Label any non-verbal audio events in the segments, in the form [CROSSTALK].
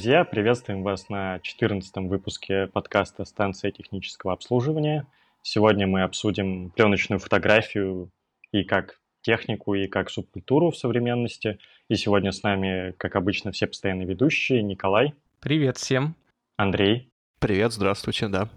друзья! Приветствуем вас на 14 выпуске подкаста «Станция технического обслуживания». Сегодня мы обсудим пленочную фотографию и как технику, и как субкультуру в современности. И сегодня с нами, как обычно, все постоянные ведущие. Николай. Привет всем. Андрей. Привет, здравствуйте, да.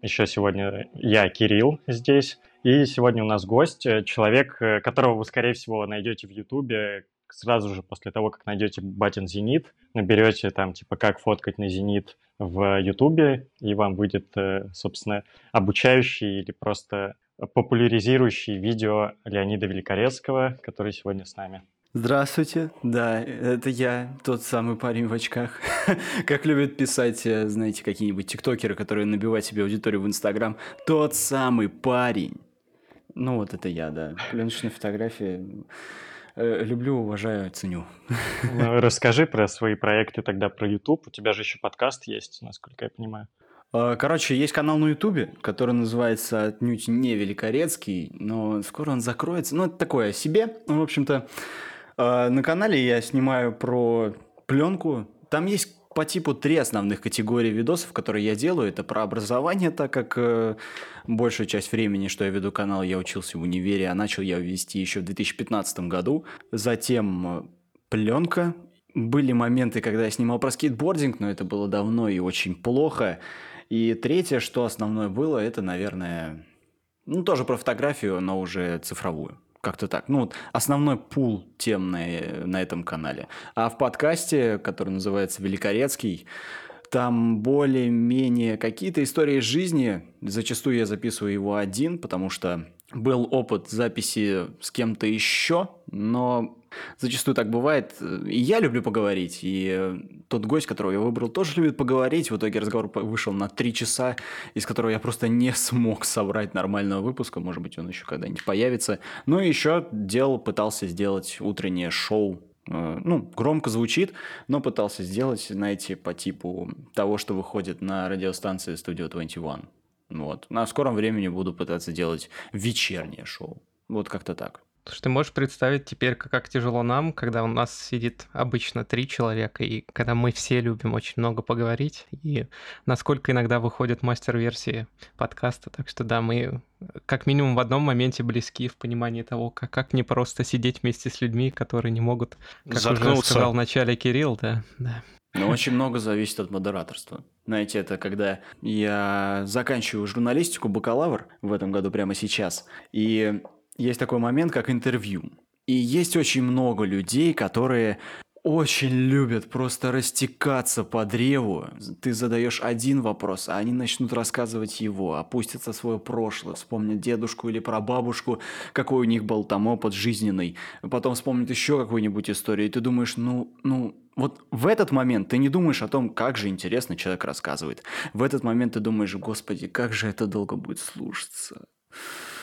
Еще сегодня я, Кирилл, здесь. И сегодня у нас гость, э, человек, э, которого вы, скорее всего, найдете в Ютубе сразу же после того, как найдете Батин Зенит, наберете там, типа, как фоткать на Зенит в Ютубе, и вам выйдет, э, собственно, обучающий или просто популяризирующий видео Леонида Великорецкого, который сегодня с нами. Здравствуйте, да, это я, тот самый парень в очках. [LAUGHS] как любят писать, э, знаете, какие-нибудь тиктокеры, которые набивают себе аудиторию в Инстаграм. Тот самый парень. Ну вот это я, да. Пленочные фотографии люблю, уважаю, ценю. [LAUGHS] ну, расскажи про свои проекты тогда, про YouTube. У тебя же еще подкаст есть, насколько я понимаю. А, короче, есть канал на Ютубе, который называется отнюдь не Великорецкий, но скоро он закроется. Ну, это такое о себе. Ну, в общем-то, а, на канале я снимаю про пленку. Там есть по типу три основных категории видосов, которые я делаю. Это про образование, так как э, большая часть времени, что я веду канал, я учился в универе, а начал я вести еще в 2015 году. Затем э, пленка. Были моменты, когда я снимал про скейтбординг, но это было давно и очень плохо. И третье, что основное было, это, наверное, ну, тоже про фотографию, но уже цифровую. Как-то так. Ну, вот основной пул тем на, на этом канале. А в подкасте, который называется «Великорецкий», там более-менее какие-то истории жизни. Зачастую я записываю его один, потому что был опыт записи с кем-то еще, но Зачастую так бывает. И я люблю поговорить, и тот гость, которого я выбрал, тоже любит поговорить. В итоге разговор вышел на три часа, из которого я просто не смог собрать нормального выпуска. Может быть, он еще когда-нибудь появится. Ну и еще делал, пытался сделать утреннее шоу э, ну, громко звучит, но пытался сделать, знаете, по типу того, что выходит на радиостанции Studio 21. Вот. На скором времени буду пытаться делать вечернее шоу. Вот как-то так. Слушай, ты можешь представить теперь, как тяжело нам, когда у нас сидит обычно три человека, и когда мы все любим очень много поговорить, и насколько иногда выходят мастер-версии подкаста. Так что да, мы как минимум в одном моменте близки в понимании того, как, как не просто сидеть вместе с людьми, которые не могут, как Заткнуться. уже сказал в начале Кирилл, да, да. Но очень много зависит от модераторства. Знаете, это когда я заканчиваю журналистику, бакалавр в этом году прямо сейчас, и есть такой момент, как интервью. И есть очень много людей, которые очень любят просто растекаться по древу. Ты задаешь один вопрос, а они начнут рассказывать его, опустятся в свое прошлое, вспомнят дедушку или про бабушку, какой у них был там опыт жизненный, потом вспомнят еще какую-нибудь историю, и ты думаешь, ну, ну, вот в этот момент ты не думаешь о том, как же интересно человек рассказывает. В этот момент ты думаешь, господи, как же это долго будет слушаться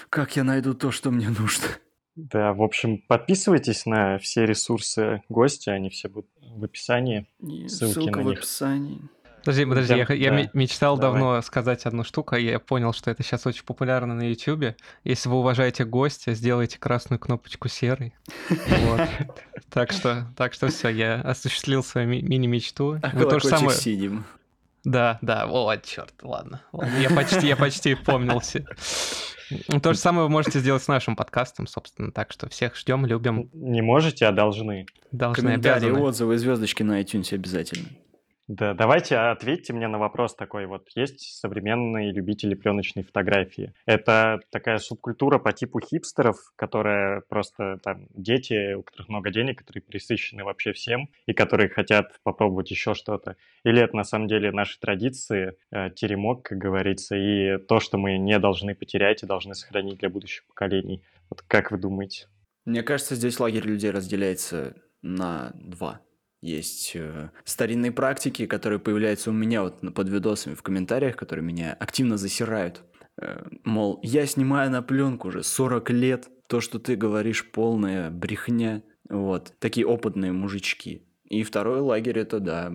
как я найду то, что мне нужно. Да, в общем, подписывайтесь на все ресурсы гостя, они все будут в описании. Ссылки Ссылка на в них. описании. Подожди, подожди, да, я, да. я мечтал Давай. давно сказать одну штуку, и я понял, что это сейчас очень популярно на YouTube. Если вы уважаете гостя, сделайте красную кнопочку серой. [LAUGHS] Так что, так что все, я осуществил свою мини-мечту. А вы тоже самое... синим. Да, да, о, черт, ладно. Я почти, я почти помнился. То же самое вы можете сделать с нашим подкастом, собственно. Так что всех ждем, любим. Не можете, а должны. Должны, Комментарии, обязаны. отзывы, звездочки на iTunes обязательно. Да, давайте ответьте мне на вопрос такой. Вот есть современные любители пленочной фотографии. Это такая субкультура по типу хипстеров, которая просто там дети, у которых много денег, которые присыщены вообще всем и которые хотят попробовать еще что-то. Или это на самом деле наши традиции, э, теремок, как говорится, и то, что мы не должны потерять и должны сохранить для будущих поколений. Вот как вы думаете? Мне кажется, здесь лагерь людей разделяется на два. Есть э, старинные практики, которые появляются у меня вот под видосами в комментариях, которые меня активно засирают. Э, мол, я снимаю на пленку уже 40 лет, то, что ты говоришь, полная брехня. Вот, такие опытные мужички. И второй лагерь это, да,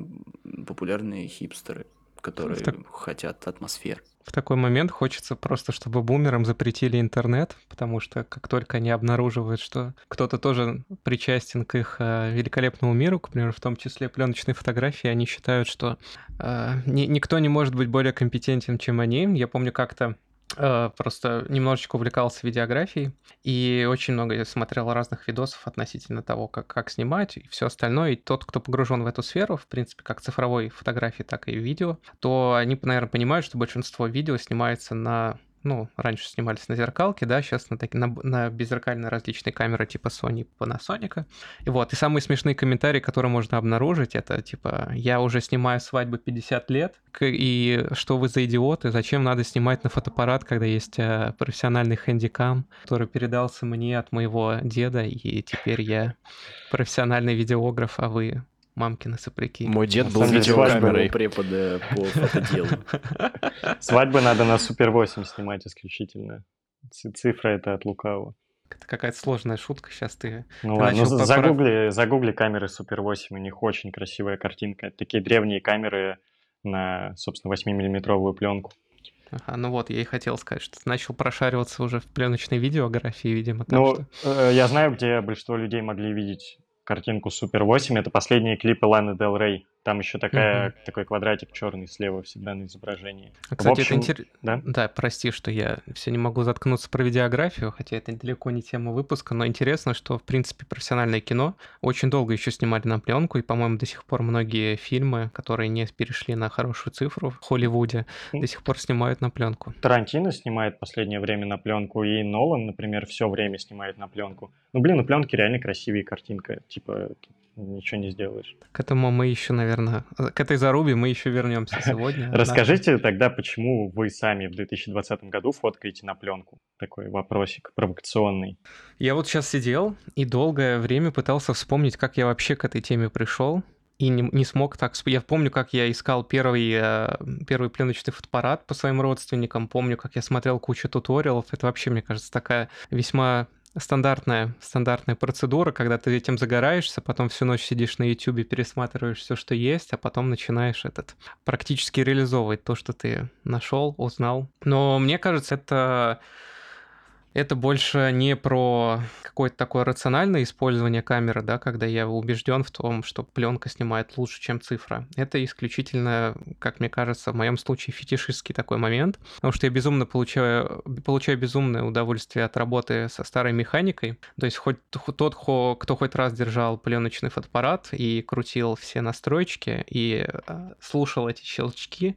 популярные хипстеры, которые так... хотят атмосфер. В такой момент хочется просто, чтобы бумерам запретили интернет, потому что как только они обнаруживают, что кто-то тоже причастен к их э, великолепному миру, к примеру, в том числе пленочной фотографии, они считают, что э, ни, никто не может быть более компетентен, чем они. Я помню как-то просто немножечко увлекался видеографией и очень много смотрел разных видосов относительно того, как, как снимать и все остальное. И тот, кто погружен в эту сферу, в принципе, как цифровой фотографии, так и видео, то они, наверное, понимают, что большинство видео снимается на ну, раньше снимались на зеркалке, да, сейчас на, таки, на, на беззеркальные различные камеры типа Sony Panasonic. И вот, и самые смешные комментарии, которые можно обнаружить, это типа, я уже снимаю свадьбы 50 лет, и что вы за идиоты, зачем надо снимать на фотоаппарат, когда есть э, профессиональный хэндикам, который передался мне от моего деда, и теперь я профессиональный видеограф, а вы мамкины сопляки. Мой дед был видеокамерой. препода по фотоделу. [LAUGHS] Свадьбы надо на Супер 8 снимать исключительно. Цифра это от лукавого. Это какая-то сложная шутка, сейчас ты... Ну ладно, ну, загугли, загугли камеры Супер 8, у них очень красивая картинка. Такие древние камеры на, собственно, 8-миллиметровую пленку. Ага, ну вот, я и хотел сказать, что ты начал прошариваться уже в пленочной видеографии, видимо. Ну, что... э, я знаю, где большинство людей могли видеть картинку Супер 8. Это последние клипы Ланы Дел Рей. Там еще такая, угу. такой квадратик черный слева всегда на изображении. А, кстати, общем, это интересно. Да? да, прости, что я все не могу заткнуться про видеографию, хотя это далеко не тема выпуска, но интересно, что, в принципе, профессиональное кино очень долго еще снимали на пленку, и, по-моему, до сих пор многие фильмы, которые не перешли на хорошую цифру в Холливуде, до сих пор снимают на пленку. Тарантино снимает последнее время на пленку, и Нолан, например, все время снимает на пленку. Ну, блин, на пленке реально красивее картинка. Типа, ничего не сделаешь. К этому мы еще, наверное, к этой зарубе мы еще вернемся [LAUGHS] сегодня. Расскажите тогда, почему вы сами в 2020 году фоткаете на пленку? Такой вопросик провокационный. Я вот сейчас сидел и долгое время пытался вспомнить, как я вообще к этой теме пришел и не, не смог так... Я помню, как я искал первый, э, первый пленочный фотоаппарат по своим родственникам, помню, как я смотрел кучу туториалов. Это вообще, мне кажется, такая весьма стандартная, стандартная процедура, когда ты этим загораешься, потом всю ночь сидишь на YouTube, пересматриваешь все, что есть, а потом начинаешь этот практически реализовывать то, что ты нашел, узнал. Но мне кажется, это это больше не про какое-то такое рациональное использование камеры, да, когда я убежден в том, что пленка снимает лучше, чем цифра. Это исключительно, как мне кажется, в моем случае фетишистский такой момент, потому что я безумно получаю, получаю безумное удовольствие от работы со старой механикой. То есть хоть тот, кто хоть раз держал пленочный фотоаппарат и крутил все настройки и а, слушал эти щелчки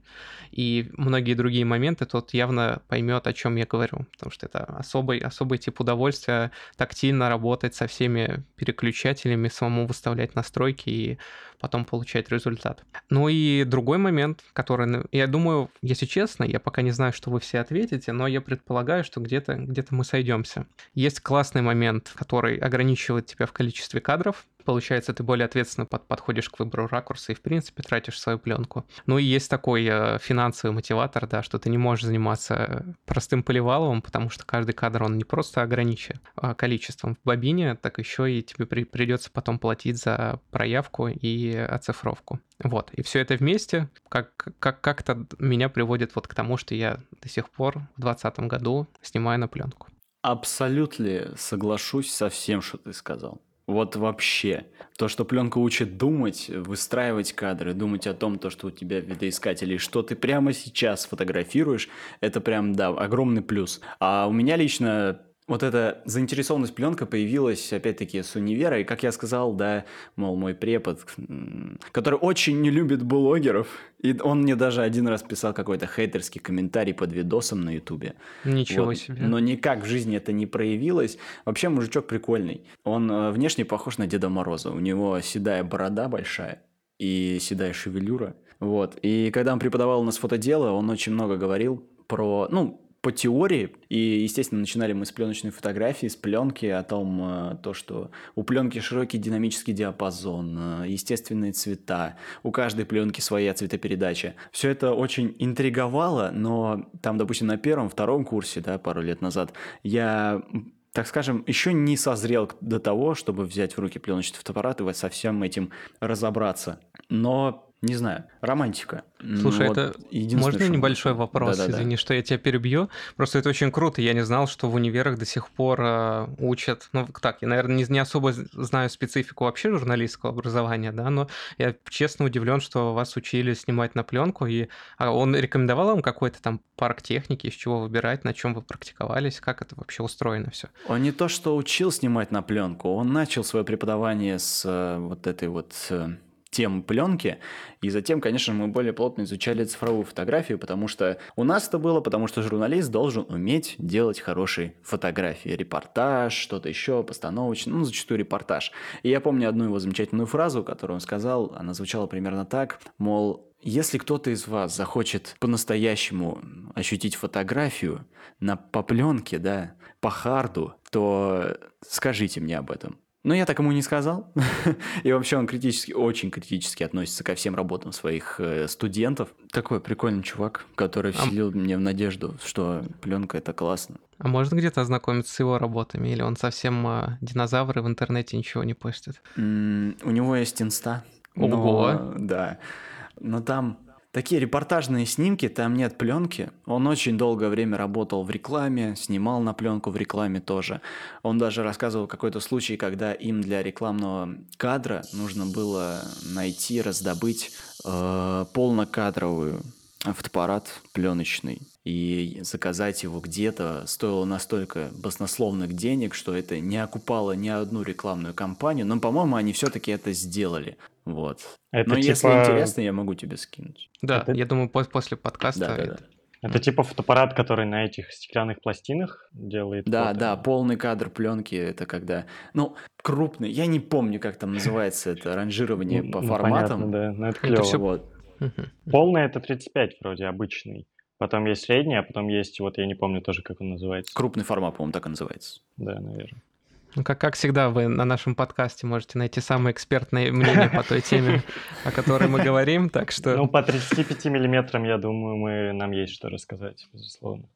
и многие другие моменты, тот явно поймет, о чем я говорю, потому что это особо особый, особый тип удовольствия тактильно работать со всеми переключателями, самому выставлять настройки и потом получать результат. Ну и другой момент, который, ну, я думаю, если честно, я пока не знаю, что вы все ответите, но я предполагаю, что где-то где мы сойдемся. Есть классный момент, который ограничивает тебя в количестве кадров, получается, ты более ответственно под, подходишь к выбору ракурса и, в принципе, тратишь свою пленку. Ну и есть такой э, финансовый мотиватор, да, что ты не можешь заниматься простым поливаловым, потому что каждый кадр, он не просто ограничен а количеством в бобине, так еще и тебе при, придется потом платить за проявку и оцифровку. Вот, и все это вместе как, как, как-то меня приводит вот к тому, что я до сих пор в 2020 году снимаю на пленку. Абсолютно соглашусь со всем, что ты сказал. Вот вообще. То, что пленка учит думать, выстраивать кадры, думать о том, то, что у тебя видоискатели, что ты прямо сейчас фотографируешь, это прям, да, огромный плюс. А у меня лично вот эта заинтересованность пленка появилась, опять-таки, с универа, и, как я сказал, да, мол, мой препод, который очень не любит блогеров, и он мне даже один раз писал какой-то хейтерский комментарий под видосом на ютубе. Ничего вот. себе. Но никак в жизни это не проявилось. Вообще, мужичок прикольный. Он э, внешне похож на Деда Мороза. У него седая борода большая и седая шевелюра. Вот. И когда он преподавал у нас фотодело, он очень много говорил про, ну, по теории, и, естественно, начинали мы с пленочной фотографии, с пленки, о том, э, то, что у пленки широкий динамический диапазон, э, естественные цвета, у каждой пленки своя цветопередача. Все это очень интриговало, но там, допустим, на первом, втором курсе, да, пару лет назад, я так скажем, еще не созрел до того, чтобы взять в руки пленочный фотоаппарат и со всем этим разобраться. Но Не знаю, романтика. Слушай, вот это можно небольшой вопрос? Да-да-да. Извини, что я тебя перебью. Просто это очень круто. Я не знал, что в универах до сих пор э, учат. Ну, так, я, наверное, не, не особо знаю специфику вообще журналистского образования, да, но я честно удивлен, что вас учили снимать на пленку. И а он рекомендовал вам какой-то там парк техники, из чего выбирать, на чем вы практиковались, как это вообще устроено все? Он не то, что учил снимать на пленку, он начал свое преподавание с э, вот этой вот э, тем пленки, и затем, конечно, мы более плотно изучали цифровую фотографию, потому что у нас это было, потому что журналист должен уметь делать хорошие фотографии, репортаж, что-то еще, постановочный, ну, зачастую репортаж. И я помню одну его замечательную фразу, которую он сказал, она звучала примерно так, мол, если кто-то из вас захочет по-настоящему ощутить фотографию на, по пленке, да, по харду, то скажите мне об этом. Но я так ему не сказал. [LAUGHS] И вообще он критически, очень критически относится ко всем работам своих э, студентов. Такой прикольный чувак, который вселил а... мне в надежду, что пленка это классно. А можно где-то ознакомиться с его работами? Или он совсем э, динозавр и в интернете ничего не постит? Mm, у него есть инста. Ого! Но, да. Но там Такие репортажные снимки, там нет пленки. Он очень долгое время работал в рекламе, снимал на пленку в рекламе тоже. Он даже рассказывал какой-то случай, когда им для рекламного кадра нужно было найти, раздобыть э, полнокадровую фотоаппарат пленочный и заказать его где-то стоило настолько баснословных денег, что это не окупало ни одну рекламную кампанию, но, по-моему, они все-таки это сделали. Вот. Это Но типа... если интересно, я могу тебе скинуть. Да, это... я думаю, после подкаста. Да, да, да. Это типа фотоаппарат, который на этих стеклянных пластинах делает. Да, фото. да, полный кадр пленки это когда, ну крупный. Я не помню, как там называется это ранжирование по ну, форматам. Да, но это клево. Полный это 35 вроде обычный. Потом есть средний, а потом есть, вот я не помню тоже, как он называется. Крупный формат, по-моему, так и называется. Да, наверное. Ну, как, как всегда, вы на нашем подкасте можете найти самое экспертное мнение по той теме, о которой мы говорим, так что... Ну, по 35 миллиметрам, я думаю, мы, нам есть что рассказать, безусловно.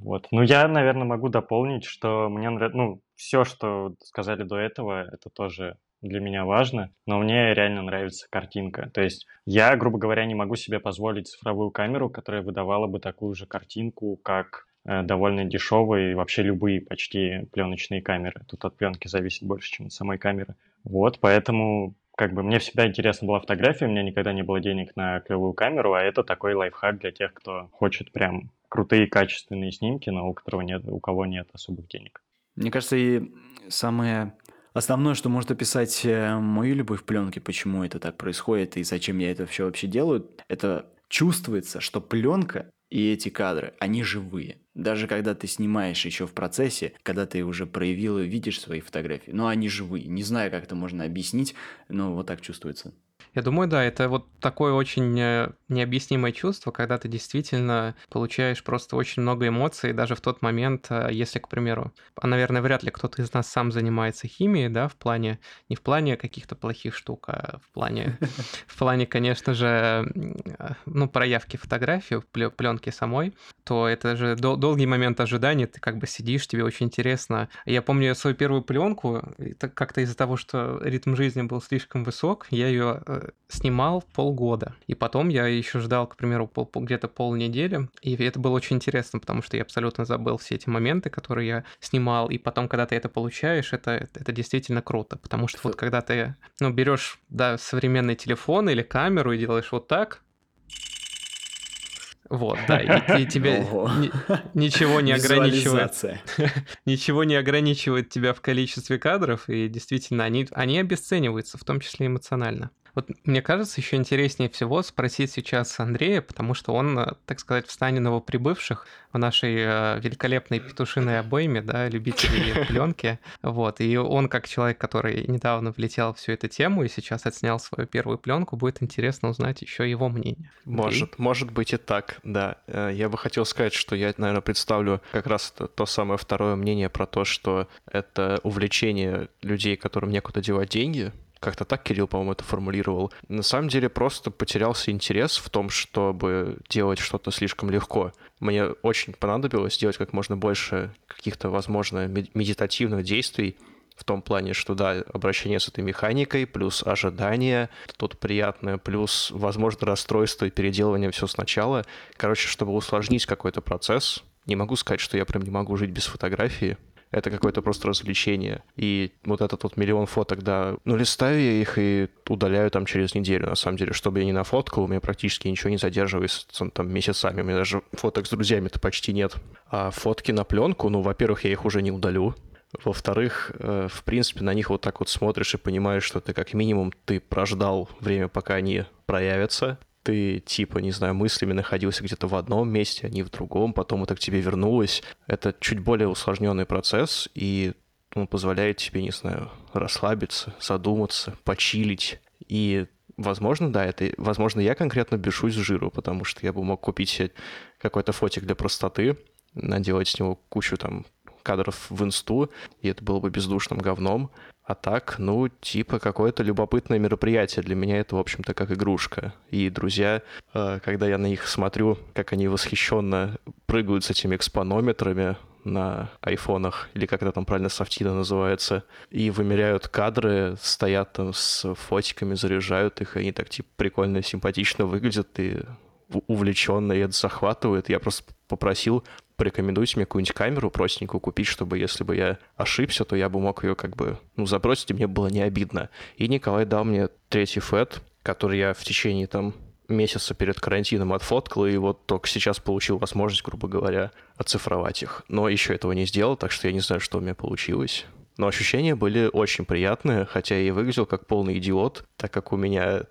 Вот. Ну, я, наверное, могу дополнить, что мне нравится... Ну, все, что сказали до этого, это тоже для меня важно, но мне реально нравится картинка. То есть я, грубо говоря, не могу себе позволить цифровую камеру, которая выдавала бы такую же картинку, как э, довольно дешевые вообще любые почти пленочные камеры. Тут от пленки зависит больше, чем от самой камеры. Вот, поэтому как бы мне всегда интересна была фотография, у меня никогда не было денег на клевую камеру, а это такой лайфхак для тех, кто хочет прям крутые качественные снимки, но у которого нет, у кого нет особых денег. Мне кажется, и самое Основное, что может описать э, мою любовь к пленке, почему это так происходит и зачем я это все вообще делаю, это чувствуется, что пленка и эти кадры, они живые. Даже когда ты снимаешь еще в процессе, когда ты уже проявил и видишь свои фотографии, но они живые. Не знаю, как это можно объяснить, но вот так чувствуется. Я думаю, да, это вот такое очень э, необъяснимое чувство, когда ты действительно получаешь просто очень много эмоций, даже в тот момент, э, если, к примеру, а, наверное, вряд ли кто-то из нас сам занимается химией, да, в плане, не в плане каких-то плохих штук, а в плане, [LAUGHS] в плане, конечно же, э, ну, проявки фотографии, пленки самой, то это же дол- долгий момент ожидания, ты как бы сидишь, тебе очень интересно. Я помню свою первую пленку, как-то из-за того, что ритм жизни был слишком высок, я ее снимал полгода. И потом я еще ждал, к примеру, пол, где-то полнедели. И это было очень интересно, потому что я абсолютно забыл все эти моменты, которые я снимал. И потом, когда ты это получаешь, это, это действительно круто. Потому что вот когда ты ну, берешь да, современный телефон или камеру и делаешь вот так, вот, да, и, и тебе ни, ничего не ограничивает. [LAUGHS] ничего не ограничивает тебя в количестве кадров, и действительно, они, они обесцениваются, в том числе эмоционально. Вот мне кажется, еще интереснее всего спросить сейчас Андрея, потому что он, э, так сказать, в стане новоприбывших в нашей э, великолепной петушиной обойме, да, любителей [LAUGHS] пленки. Вот. И он, как человек, который недавно влетел в всю эту тему и сейчас отснял свою первую пленку, будет интересно узнать еще его мнение. Может, Андрей? может быть и так, да. Э, я бы хотел сказать, что я, наверное, представлю как раз то, то самое второе мнение про то, что это увлечение людей, которым некуда девать деньги, как-то так Кирилл, по-моему, это формулировал. На самом деле просто потерялся интерес в том, чтобы делать что-то слишком легко. Мне очень понадобилось сделать как можно больше каких-то, возможно, медитативных действий, в том плане, что да, обращение с этой механикой, плюс ожидание, тут приятное, плюс, возможно, расстройство и переделывание все сначала. Короче, чтобы усложнить какой-то процесс, не могу сказать, что я прям не могу жить без фотографии, это какое-то просто развлечение. И вот этот вот миллион фоток, да, ну, листаю я их и удаляю там через неделю, на самом деле. Чтобы я не нафоткал, у меня практически ничего не задерживается там месяцами. У меня даже фоток с друзьями-то почти нет. А фотки на пленку, ну, во-первых, я их уже не удалю. Во-вторых, э, в принципе, на них вот так вот смотришь и понимаешь, что ты как минимум ты прождал время, пока они проявятся ты, типа, не знаю, мыслями находился где-то в одном месте, а не в другом, потом это к тебе вернулось. Это чуть более усложненный процесс, и он позволяет тебе, не знаю, расслабиться, задуматься, почилить. И, возможно, да, это, возможно, я конкретно бешусь с жиру, потому что я бы мог купить себе какой-то фотик для простоты, наделать с него кучу там кадров в инсту, и это было бы бездушным говном. А так, ну, типа какое-то любопытное мероприятие. Для меня это, в общем-то, как игрушка. И друзья, э, когда я на них смотрю, как они восхищенно прыгают с этими экспонометрами на айфонах, или как это там правильно софтина называется, и вымеряют кадры, стоят там с фотиками, заряжают их, и они так, типа, прикольно, симпатично выглядят, и увлеченно, и это захватывает. Я просто попросил порекомендуйте мне какую-нибудь камеру простенькую купить, чтобы если бы я ошибся, то я бы мог ее как бы, ну, забросить, и мне было не обидно. И Николай дал мне третий фэт, который я в течение там месяца перед карантином отфоткал, и вот только сейчас получил возможность, грубо говоря, оцифровать их. Но еще этого не сделал, так что я не знаю, что у меня получилось. Но ощущения были очень приятные, хотя я и выглядел как полный идиот, так как у меня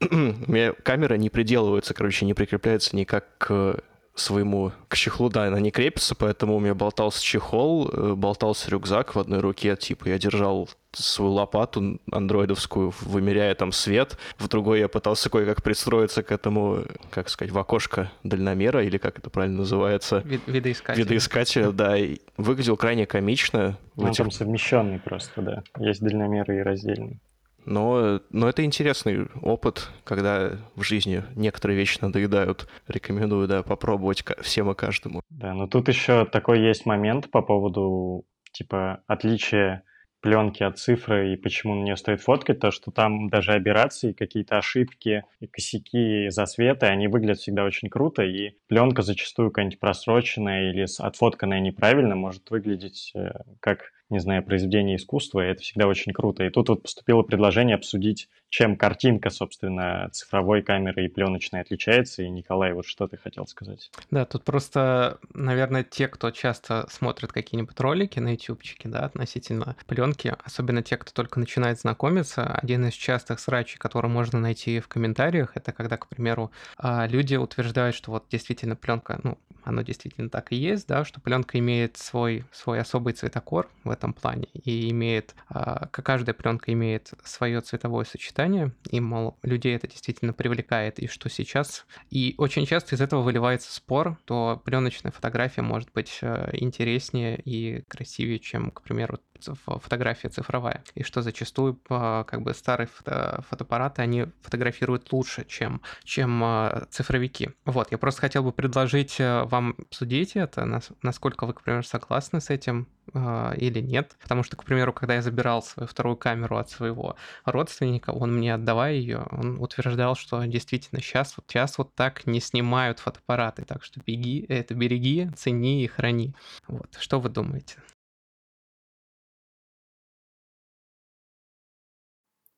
[CLEARS THROAT] у меня камера не приделывается, короче, не прикрепляется никак к своему к чехлу, да, она не крепится, поэтому у меня болтался чехол, э, болтался рюкзак в одной руке, типа я держал свою лопату андроидовскую, вымеряя там свет, в другой я пытался кое-как пристроиться к этому, как сказать, в окошко дальномера, или как это правильно называется? Вид видоискатель. Видоискатель, да, и выглядел крайне комично. Он этих... там совмещенный просто, да. Есть дальномеры и раздельный. Но, но это интересный опыт, когда в жизни некоторые вещи надоедают. Рекомендую, да, попробовать всем и каждому. Да, но тут еще такой есть момент по поводу, типа, отличия пленки от цифры и почему на нее стоит фоткать, то что там даже операции, какие-то ошибки, и косяки, засветы, они выглядят всегда очень круто, и пленка зачастую какая-нибудь просроченная или отфотканная неправильно может выглядеть э, как не знаю, произведение искусства, и это всегда очень круто. И тут вот поступило предложение обсудить, чем картинка, собственно, цифровой камеры и пленочной отличается. И, Николай, вот что ты хотел сказать? Да, тут просто, наверное, те, кто часто смотрит какие-нибудь ролики на ютубчике, да, относительно пленки, особенно те, кто только начинает знакомиться, один из частых срачей, который можно найти в комментариях, это когда, к примеру, а, люди утверждают, что вот действительно пленка, ну, оно действительно так и есть, да, что пленка имеет свой, свой особый цветокор в этом плане. И имеет, как каждая пленка имеет свое цветовое сочетание, и, мол, людей это действительно привлекает, и что сейчас... И очень часто из этого выливается спор, то пленочная фотография может быть э, интереснее и красивее, чем, к примеру, фотография цифровая, и что зачастую как бы старые фото фотоаппараты, они фотографируют лучше, чем, чем а, цифровики. Вот, я просто хотел бы предложить э, вам обсудить это, насколько вы, к примеру, согласны с этим или нет, потому что, к примеру, когда я забирал свою вторую камеру от своего родственника, он мне отдавая ее, он утверждал, что действительно сейчас вот, сейчас вот так не снимают фотоаппараты, так что беги, это береги, цени и храни. Вот, что вы думаете?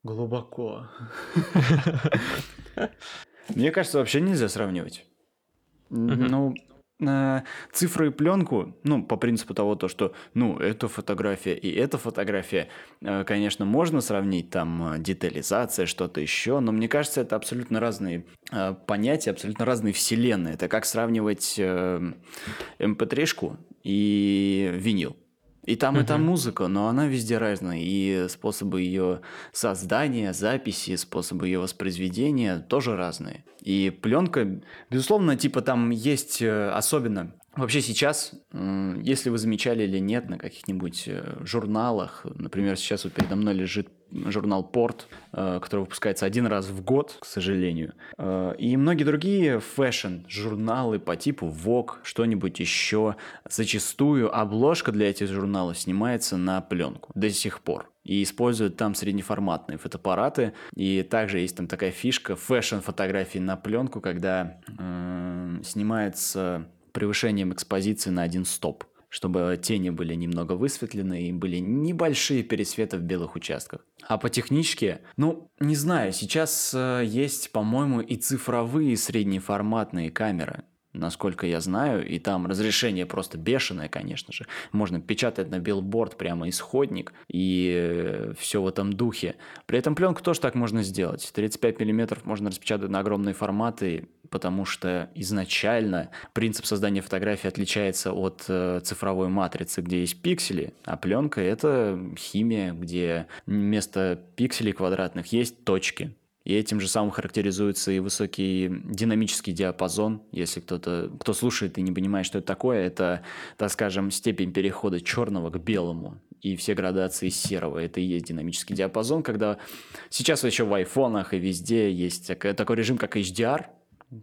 Глубоко. Мне кажется, вообще нельзя сравнивать. Ну, э, цифры и пленку, ну, по принципу того, то, что, ну, эта фотография и эта фотография, э, конечно, можно сравнить, там, э, детализация, что-то еще, но мне кажется, это абсолютно разные понятия, абсолютно разные вселенные. Это как сравнивать mp3-шку эм и винил. И там, и там музыка, но она везде разная. И способы ее создания, записи, способы ее воспроизведения тоже разные. И пленка, безусловно, типа там есть э, особенно Вообще сейчас, если вы замечали или нет на каких-нибудь э, журналах, например, сейчас вот передо мной лежит журнал «Port», э, который выпускается один раз в год, к сожалению. Э, и многие другие фэшн-журналы по типу Vogue, что-нибудь еще. Зачастую обложка для этих журналов снимается на пленку до сих пор и используют там среднеформатные фотоаппараты. И также есть там такая фишка фэшн-фотографии на пленку, когда э, снимается превышением экспозиции на один стоп чтобы тени были немного высветлены и были небольшие пересветы в белых участках. А по техничке, ну, не знаю, сейчас э, есть, по-моему, и цифровые среднеформатные камеры насколько я знаю, и там разрешение просто бешеное, конечно же. Можно печатать на билборд прямо исходник и э, все в этом духе. При этом пленку тоже так можно сделать. 35 миллиметров можно распечатать на огромные форматы, потому что изначально принцип создания фотографии отличается от э, цифровой матрицы, где есть пиксели, а пленка это химия, где вместо пикселей квадратных есть точки. И этим же самым характеризуется и высокий динамический диапазон. Если кто-то, кто слушает и не понимает, что это такое, это, так скажем, степень перехода черного к белому и все градации серого. Это и есть динамический диапазон, когда сейчас еще в айфонах и везде есть такой режим, как HDR,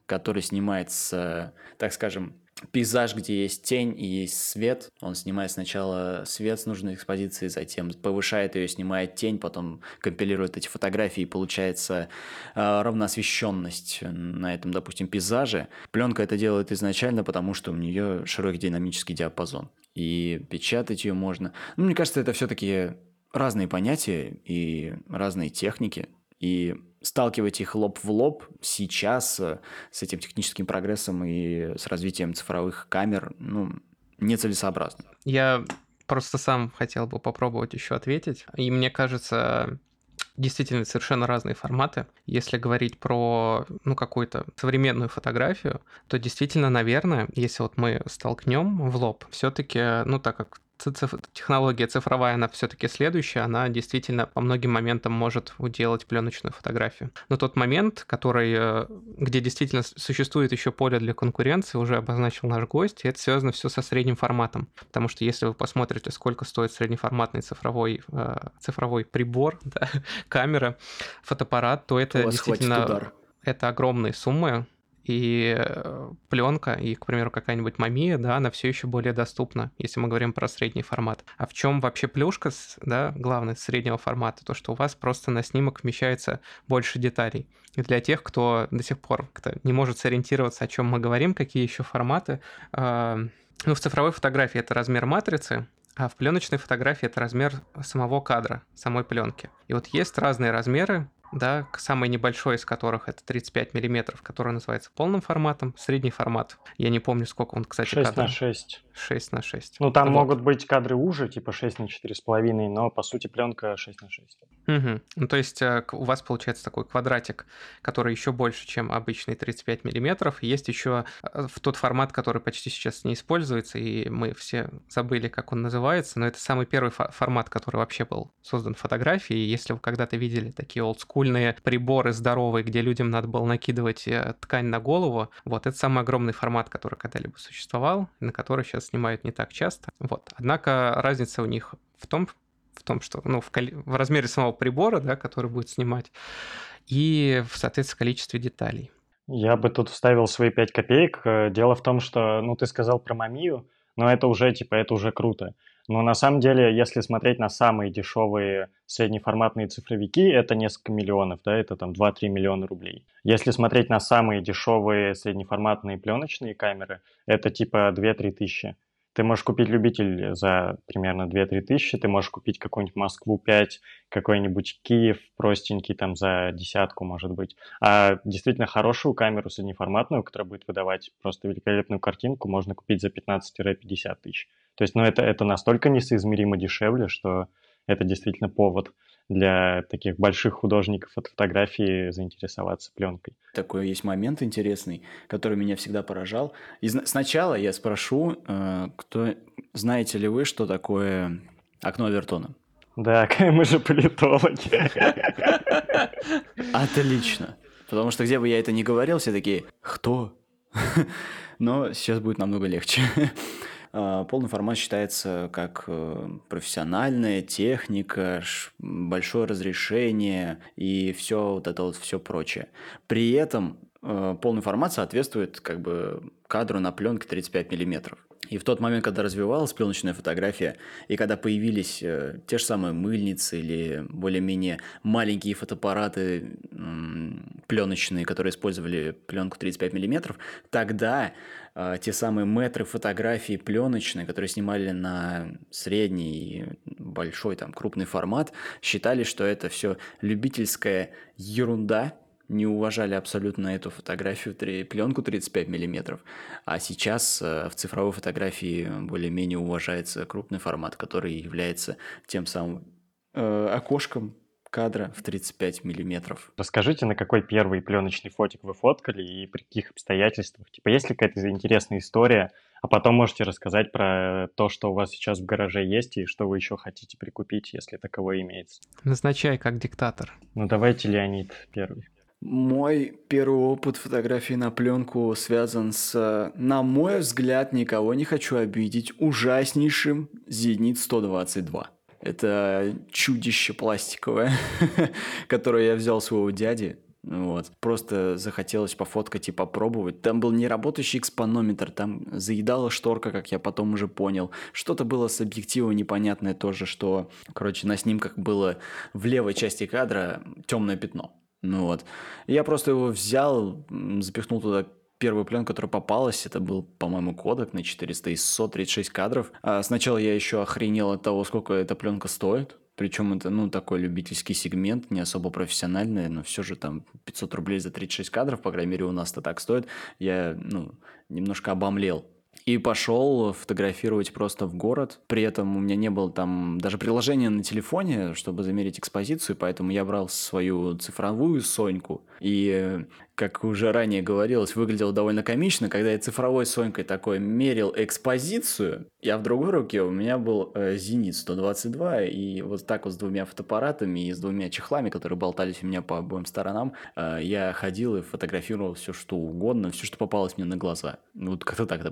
который снимается, так скажем, пейзаж, где есть тень и есть свет. Он снимает сначала свет с нужной экспозиции, затем повышает ее, снимает тень, потом компилирует эти фотографии, и получается э, равноосвещенность на этом, допустим, пейзаже. Пленка это делает изначально, потому что у нее широкий динамический диапазон. И печатать ее можно. Ну, мне кажется, это все-таки разные понятия и разные техники. И сталкивать их лоб в лоб сейчас э, с этим техническим прогрессом и с развитием цифровых камер, ну, нецелесообразно. Я просто сам хотел бы попробовать еще ответить. И мне кажется, действительно совершенно разные форматы. Если говорить про ну, какую-то современную фотографию, то действительно, наверное, если вот мы столкнем в лоб, все-таки, ну так как технология цифровая, она все-таки следующая, она действительно по многим моментам может уделать пленочную фотографию. Но тот момент, который, э, где действительно существует еще поле для конкуренции, уже обозначил наш гость, и это связано все со средним форматом. Потому что если вы посмотрите, сколько стоит среднеформатный цифровой, э, цифровой прибор, [LAUGHS] да, камера, фотоаппарат, то это действительно это огромные суммы, и э, пленка, и, к примеру, какая-нибудь мамия, да, она все еще более доступна, если мы говорим про средний формат. А в чем вообще плюшка, да, главное, среднего формата? То, что у вас просто на снимок вмещается больше деталей. И для тех, кто до сих пор не может сориентироваться, о чем мы говорим, какие еще форматы, э, ну, в цифровой фотографии это размер матрицы, а в пленочной фотографии это размер самого кадра, самой пленки. И вот есть разные размеры, да, самый небольшой из которых это 35 миллиметров, который называется полным форматом, средний формат. Я не помню, сколько он, кстати, 6 кадров. на 6. 6 на 6. Ну, там вот. могут быть кадры уже, типа 6 на 4,5, но по сути пленка 6 на 6. Угу. Ну, то есть э, у вас получается такой квадратик, который еще больше, чем обычный 35 миллиметров. Есть еще э, в тот формат, который почти сейчас не используется, и мы все забыли, как он называется, но это самый первый формат, который вообще был создан в фотографии. Если вы когда-то видели такие олдскульные приборы здоровые, где людям надо было накидывать э, ткань на голову, вот это самый огромный формат, который когда-либо существовал, на который сейчас снимают не так часто. Вот. Однако разница у них в том, в том, что ну, в, коли... в размере самого прибора, да, который будет снимать, и, в соответственно, количестве деталей. Я бы тут вставил свои 5 копеек. Э, дело в том, что, ну, ты сказал про Мамию, но это уже, типа, это уже круто. Но на самом деле, если смотреть на самые дешевые среднеформатные цифровики, это несколько миллионов, да, это там 2-3 миллиона рублей. Если смотреть на самые дешевые среднеформатные пленочные камеры, это типа 2-3 тысячи. Ты можешь купить любитель за примерно 2-3 тысячи, ты можешь купить какую-нибудь Москву 5, какой-нибудь Киев простенький там за десятку, может быть. А действительно хорошую камеру среднеформатную, которая будет выдавать просто великолепную картинку, можно купить за 15-50 тысяч. То есть, ну, это, это настолько несоизмеримо дешевле, что это действительно повод для таких больших художников от фотографии заинтересоваться пленкой. Такой есть момент интересный, который меня всегда поражал. И сначала я спрошу, э, кто знаете ли вы, что такое окно Авертона? Да, [LAUGHS] мы же политологи. [LAUGHS] Отлично. Потому что где бы я это ни говорил, все такие, кто? [LAUGHS] Но сейчас будет намного легче. А, полный формат считается как э, профессиональная техника, большое разрешение и все вот это вот все прочее. При этом э, полный формат соответствует как бы кадру на пленке 35 миллиметров. И в тот момент, когда развивалась пленочная фотография, и когда появились э, те же самые мыльницы или более-менее маленькие фотоаппараты э, пленочные, которые использовали пленку 35 мм, тогда э, те самые метры фотографии пленочные, которые снимали на средний, большой, там, крупный формат, считали, что это все любительская ерунда, не уважали абсолютно эту фотографию, пленку 35 миллиметров, а сейчас э, в цифровой фотографии более-менее уважается крупный формат, который является тем самым э, окошком кадра в 35 миллиметров. Расскажите, на какой первый пленочный фотик вы фоткали и при каких обстоятельствах? Типа, есть ли какая-то интересная история, а потом можете рассказать про то, что у вас сейчас в гараже есть и что вы еще хотите прикупить, если таковое имеется. Назначай как диктатор. Ну давайте, Леонид, первый. Мой первый опыт фотографии на пленку связан с, на мой взгляд, никого не хочу обидеть, ужаснейшим Зенит 122. Это чудище пластиковое, [LAUGHS] которое я взял своего дяди. Вот. Просто захотелось пофоткать и попробовать. Там был неработающий экспонометр, там заедала шторка, как я потом уже понял. Что-то было с объективом непонятное тоже, что, короче, на снимках было в левой части кадра темное пятно. Ну вот. Я просто его взял, запихнул туда первую пленку, которая попалась, это был, по-моему, кодек на 400 из 136 кадров. А сначала я еще охренел от того, сколько эта пленка стоит. Причем это, ну, такой любительский сегмент, не особо профессиональный, но все же там 500 рублей за 36 кадров, по крайней мере, у нас-то так стоит. Я, ну, немножко обомлел и пошел фотографировать просто в город. При этом у меня не было там даже приложения на телефоне, чтобы замерить экспозицию, поэтому я брал свою цифровую Соньку. И как уже ранее говорилось, выглядело довольно комично, когда я цифровой Сонькой такой мерил экспозицию, я в другой руке у меня был э, Зенит 122, и вот так вот с двумя фотоаппаратами и с двумя чехлами, которые болтались у меня по обоим сторонам, э, я ходил и фотографировал все, что угодно, все, что попалось мне на глаза. Вот как-то так это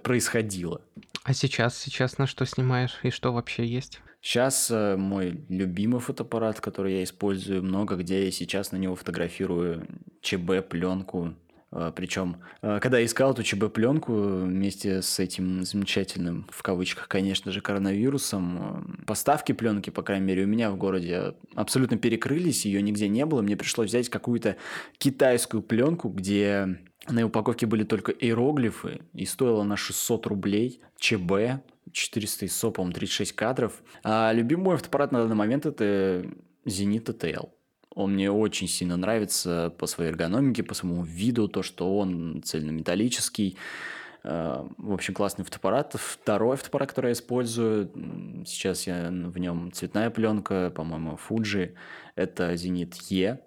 происходило. А сейчас, сейчас на что снимаешь и что вообще есть? Сейчас э, мой любимый фотоаппарат, который я использую много где, и сейчас на него фотографирую ЧБ-пленку. Э, Причем, э, когда я искал эту ЧБ-пленку вместе с этим замечательным, в кавычках, конечно же, коронавирусом, поставки пленки, по крайней мере, у меня в городе абсолютно перекрылись, ее нигде не было. Мне пришлось взять какую-то китайскую пленку, где на упаковке были только иероглифы, и стоила на 600 рублей ЧБ, 400 ISO, по-моему, 36 кадров. А любимый мой фотоаппарат на данный момент это Zenit TTL. Он мне очень сильно нравится по своей эргономике, по своему виду, то, что он цельнометаллический. А, в общем, классный фотоаппарат. Второй фотоаппарат, который я использую, сейчас я в нем цветная пленка, по-моему, Fuji, это Zenit E,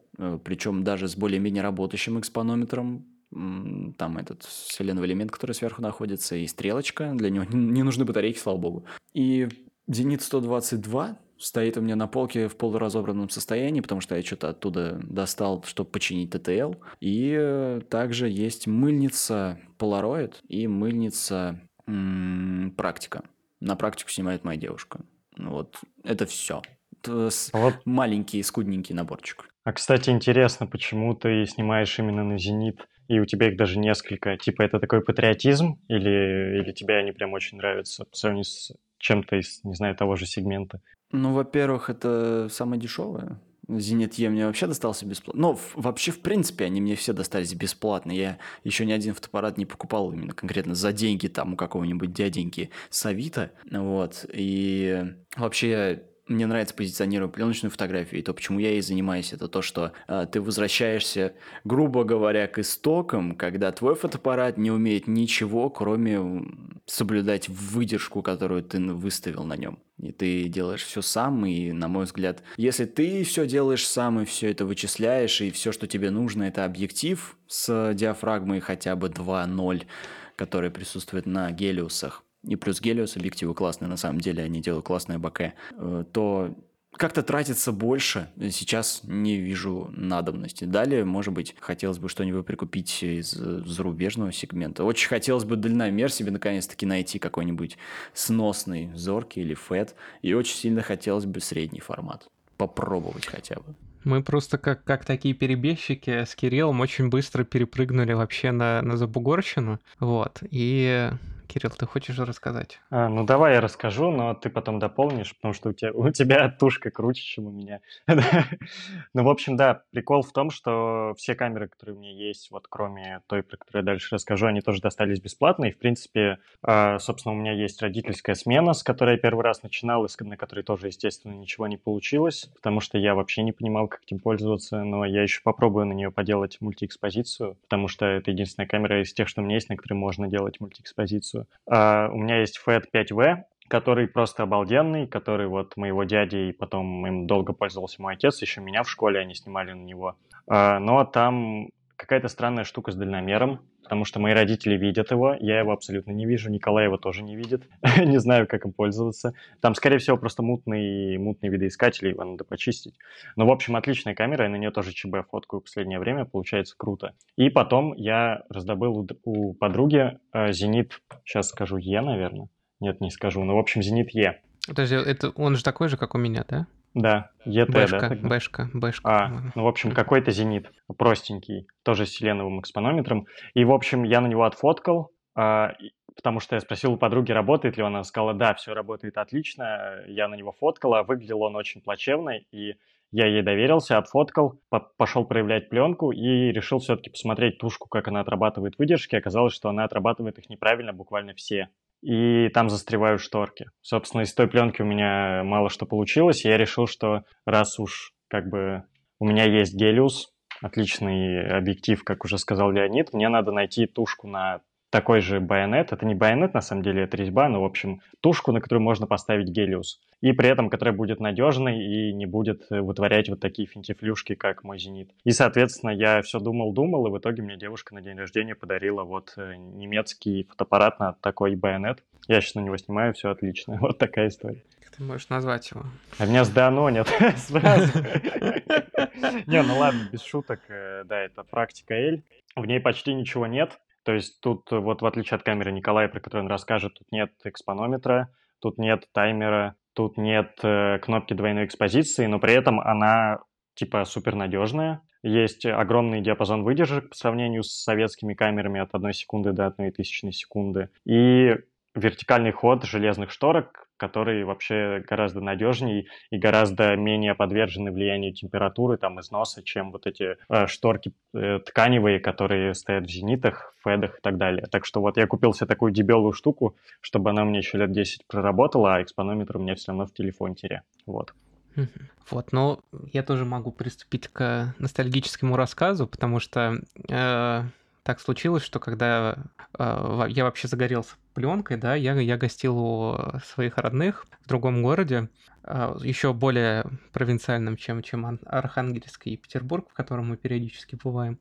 причем даже с более-менее работающим экспонометром, там этот селеновый элемент, который сверху находится, и стрелочка, для него [LAUGHS] не нужны батарейки, слава богу. И Зенит 122 стоит у меня на полке в полуразобранном состоянии, потому что я что-то оттуда достал, чтобы починить ТТЛ. И э, также есть мыльница Polaroid и мыльница Практика. На практику снимает моя девушка. Вот это все. Вот. Маленький, скудненький наборчик. А, кстати, интересно, почему ты снимаешь именно на «Зенит», и у тебя их даже несколько. Типа, это такой патриотизм, или, или тебе они прям очень нравятся по сравнению с чем-то из, не знаю, того же сегмента? Ну, во-первых, это самое дешевое. Зенит Е мне вообще достался бесплатно. Ну, вообще, в принципе, они мне все достались бесплатно. Я еще ни один фотоаппарат не покупал именно конкретно за деньги там у какого-нибудь дяденьки с Авито. Вот. И вообще мне нравится позиционировать пленочную фотографию, и то, почему я ей занимаюсь, это то, что э, ты возвращаешься, грубо говоря, к истокам, когда твой фотоаппарат не умеет ничего, кроме соблюдать выдержку, которую ты выставил на нем. И ты делаешь все сам, и, на мой взгляд, если ты все делаешь сам и все это вычисляешь, и все, что тебе нужно, это объектив с диафрагмой хотя бы 2.0, который присутствует на гелиусах, и плюс Гелиос объективы классные, на самом деле они делают классное боке, э, то как-то тратится больше. Сейчас не вижу надобности. Далее, может быть, хотелось бы что-нибудь прикупить из зарубежного сегмента. Очень хотелось бы дальномер себе наконец-таки найти какой-нибудь сносный зоркий или фэт. И очень сильно хотелось бы средний формат. Попробовать хотя бы. Мы просто как, как такие перебежчики с Кириллом очень быстро перепрыгнули вообще на, на забугорщину. Вот. И Кирилл, ты хочешь рассказать? А, ну давай я расскажу, но ты потом дополнишь, потому что у тебя, у тебя [LAUGHS] тушка круче, чем у меня. [LAUGHS] ну, в общем, да, прикол в том, что все камеры, которые у меня есть, вот кроме той, про которую я дальше расскажу, они тоже достались бесплатно. И, в принципе, э, собственно, у меня есть родительская смена, с которой я первый раз начинал, и на которой тоже, естественно, ничего не получилось, потому что я вообще не понимал, как этим пользоваться, но я еще попробую на нее поделать мультиэкспозицию, потому что это единственная камера из тех, что у меня есть, на которой можно делать мультиэкспозицию. Uh, у меня есть FAT 5V, который просто обалденный, который вот моего дяди и потом им долго пользовался мой отец, еще меня в школе они снимали на него. Uh, но там какая-то странная штука с дальномером, потому что мои родители видят его, я его абсолютно не вижу, Николай его тоже не видит, [LAUGHS] не знаю, как им пользоваться. Там, скорее всего, просто мутный, мутный видоискатель, его надо почистить. Но, в общем, отличная камера, я на нее тоже ЧБ фоткаю в последнее время, получается круто. И потом я раздобыл у, у подруги э, Зенит, сейчас скажу Е, наверное. Нет, не скажу, но, в общем, Зенит Е. Подожди, это он же такой же, как у меня, да? Да, ЕТ, бэшка, да? Бэшка, бэшка. А, ну, в общем, какой-то зенит, простенький, тоже с селеновым экспонометром. И, в общем, я на него отфоткал, а, потому что я спросил у подруги, работает ли он. Она сказала, да, все работает отлично. Я на него фоткала, выглядел он очень плачевно, и я ей доверился, отфоткал, пошел проявлять пленку и решил все-таки посмотреть тушку, как она отрабатывает выдержки. Оказалось, что она отрабатывает их неправильно буквально все и там застревают шторки. Собственно, из той пленки у меня мало что получилось, и я решил, что раз уж как бы у меня есть Гелиус, отличный объектив, как уже сказал Леонид, мне надо найти тушку на такой же байонет. Это не байонет, на самом деле, это резьба, но, в общем, тушку, на которую можно поставить гелиус. И при этом, которая будет надежной и не будет э, вытворять вот такие финтифлюшки, как мой «Зенит». И, соответственно, я все думал-думал, и в итоге мне девушка на день рождения подарила вот э, немецкий фотоаппарат на такой байонет. Я сейчас на него снимаю, все отлично. [LAUGHS] Вот такая история. Как ты можешь назвать его? А меня сданонят [LAUGHS] сразу. [LAUGHS] Не, ну ладно, без шуток. Э, да, это практика L. В ней почти ничего нет. То есть тут вот в отличие от камеры Николая, про которую он расскажет, тут нет экспонометра, тут нет таймера, тут нет э, кнопки двойной экспозиции, но при этом она типа супернадежная. Есть огромный диапазон выдержек по сравнению с советскими камерами от 1 секунды до 1 тысячной секунды. И вертикальный ход железных шторок, которые вообще гораздо надежнее и гораздо менее подвержены влиянию температуры, там, износа, чем вот эти э, шторки э, тканевые, которые стоят в зенитах, федах и так далее. Так что вот я купил себе такую дебелую штуку, чтобы она меня еще лет 10 проработала, а экспонометр у меня все равно в телефоне. Вот. Вот, но я тоже могу приступить к ностальгическому рассказу, потому что э, так случилось, что когда э, я вообще загорелся пленкой, да, я, я гостил у своих родных в другом городе, э, еще более провинциальном, чем, чем Архангельск и Петербург, в котором мы периодически бываем.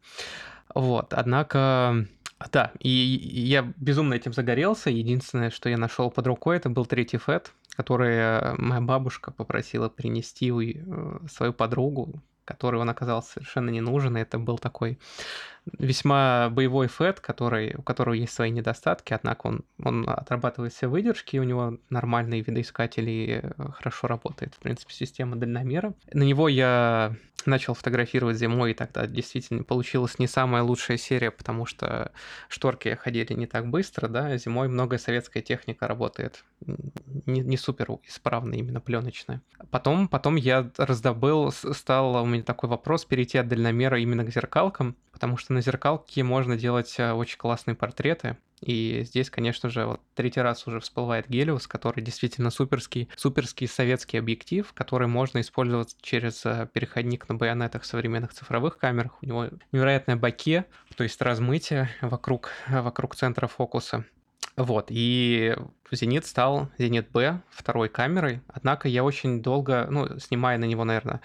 Вот, однако... Да, и я безумно этим загорелся. Единственное, что я нашел под рукой, это был третий фэт, который моя бабушка попросила принести э, свою подругу, которой он оказался совершенно не нужен. И это был такой весьма боевой фэт, который, у которого есть свои недостатки, однако он, он отрабатывает все выдержки, у него нормальные видоискатели э, хорошо работает, в принципе, система дальномера. На него я начал фотографировать зимой, и тогда действительно получилась не самая лучшая серия, потому что шторки ходили не так быстро, да, зимой многое советская техника работает не, не супер исправно, именно пленочная. Потом, потом я раздобыл, стал у меня такой вопрос, перейти от дальномера именно к зеркалкам, потому что на зеркалке можно делать э, очень классные портреты. И здесь, конечно же, вот третий раз уже всплывает Гелиус, который действительно суперский, суперский советский объектив, который можно использовать через э, переходник на байонетах современных цифровых камерах. У него невероятное боке, то есть размытие вокруг, вокруг центра фокуса. Вот, и Зенит стал Зенит Б второй камерой, однако я очень долго, ну, снимая на него, наверное,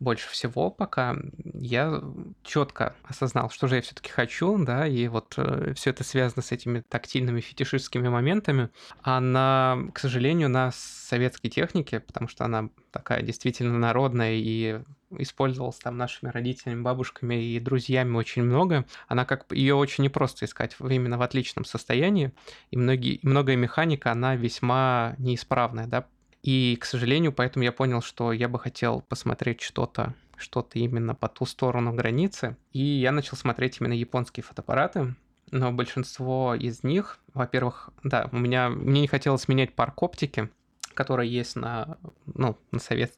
больше всего пока, я четко осознал, что же я все-таки хочу, да, и вот э, все это связано с этими тактильными фетишистскими моментами, а на, к сожалению, на советской технике, потому что она такая действительно народная и использовалась там нашими родителями, бабушками и друзьями очень много. Она как ее очень непросто искать именно в отличном состоянии, и многие, многое механика, она весьма неисправная, да, и, к сожалению, поэтому я понял, что я бы хотел посмотреть что-то что-то именно по ту сторону границы. И я начал смотреть именно японские фотоаппараты. Но большинство из них, во-первых, да, у меня мне не хотелось менять парк оптики, которая есть на, ну, на совет,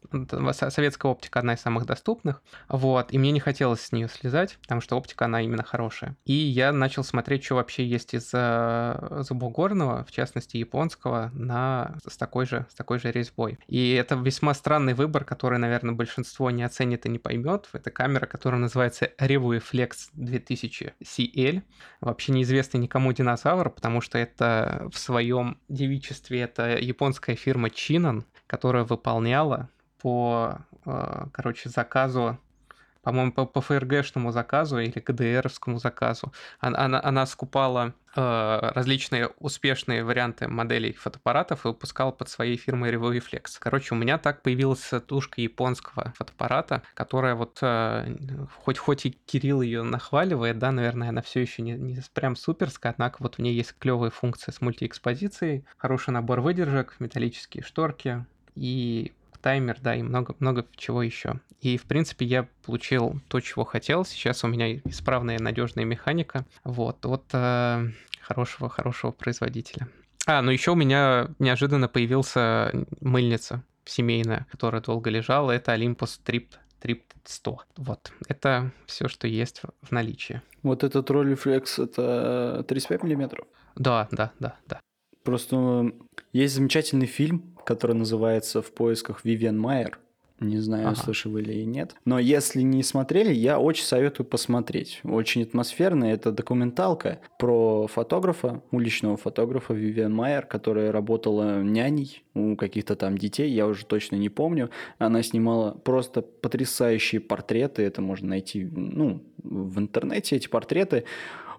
советская оптика одна из самых доступных, вот, и мне не хотелось с нее слезать, потому что оптика, она именно хорошая. И я начал смотреть, что вообще есть из э, забугорного, в частности, японского, на, с, такой же, с такой же резьбой. И это весьма странный выбор, который, наверное, большинство не оценит и не поймет. Это камера, которая называется Reflex 2000 CL. Вообще неизвестный никому динозавр, потому что это в своем девичестве это японская фирма Чинан, которая выполняла по, э, короче, заказу по-моему, по, по ФРГшному заказу или КДРовскому заказу. Она, она, она скупала э, различные успешные варианты моделей фотоаппаратов и выпускала под своей фирмой Reflex. Короче, у меня так появилась тушка японского фотоаппарата, которая вот, э, хоть, хоть и Кирилл ее нахваливает, да, наверное, она все еще не, не прям суперская, однако вот в ней есть клевые функции с мультиэкспозицией, хороший набор выдержек, металлические шторки, и таймер, да, и много-много чего еще. И, в принципе, я получил то, чего хотел. Сейчас у меня исправная надежная механика. Вот, от э, хорошего, хорошего производителя. А, ну еще у меня неожиданно появился мыльница семейная, которая долго лежала. Это Olympus Trip Trip 100. Вот, это все, что есть в наличии. Вот этот Rolleiflex, это 35 миллиметров? Да, да, да, да. Просто есть замечательный фильм, который называется «В поисках Вивиан Майер». Не знаю, ага. слышали вы или нет. Но если не смотрели, я очень советую посмотреть. Очень атмосферная. Это документалка про фотографа, уличного фотографа Вивиан Майер, которая работала няней у каких-то там детей. Я уже точно не помню. Она снимала просто потрясающие портреты. Это можно найти ну, в интернете, эти портреты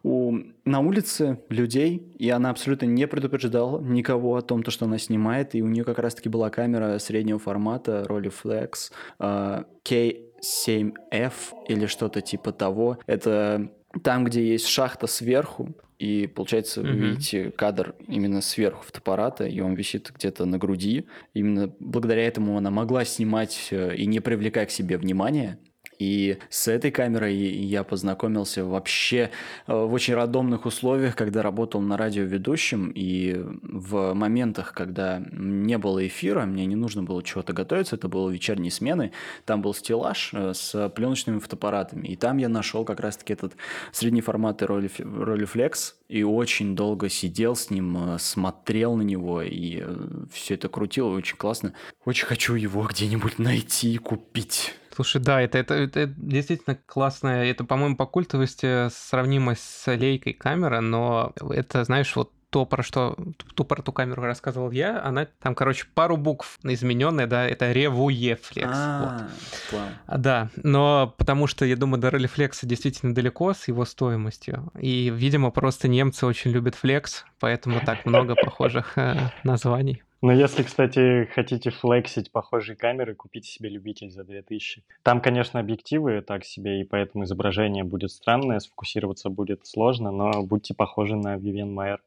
у, на улице людей, и она абсолютно не предупреждала никого о том, то, что она снимает, и у нее как раз-таки была камера среднего формата Rolleiflex uh, K7F или что-то типа того. Это там, где есть шахта сверху, и получается, вы видите кадр именно сверху фотоаппарата, и он висит где-то на груди. Именно благодаря этому она могла снимать э, и не привлекая к себе внимания. И с этой камерой я познакомился вообще э, в очень рандомных условиях, когда работал на радиоведущем, и в моментах, когда не было эфира, мне не нужно было чего-то готовиться, это было вечерние смены, там был стеллаж э, с пленочными фотоаппаратами, и там я нашел как раз-таки этот средний формат Rolleiflex, и очень долго сидел с ним, э, смотрел на него, и все это крутил, очень классно. Очень хочу его где-нибудь найти и купить. Слушай, да, это, это, это действительно классная, это, по-моему, по культовости сравнимо с лейкой камера, но это, знаешь, вот то, про что, ту, про ту камеру рассказывал я, она там, короче, пару букв измененная, да, это Ревуефлекс. А, вот. А, да, но потому что, я думаю, до Релифлекса действительно далеко с его стоимостью, и, видимо, просто немцы очень любят флекс, поэтому так много похожих э, названий. Но если, кстати, хотите флексить похожие камеры, купите себе любитель за 2000. Там, конечно, объективы так себе, и поэтому изображение будет странное, сфокусироваться будет сложно, но будьте похожи на Vivian Майер.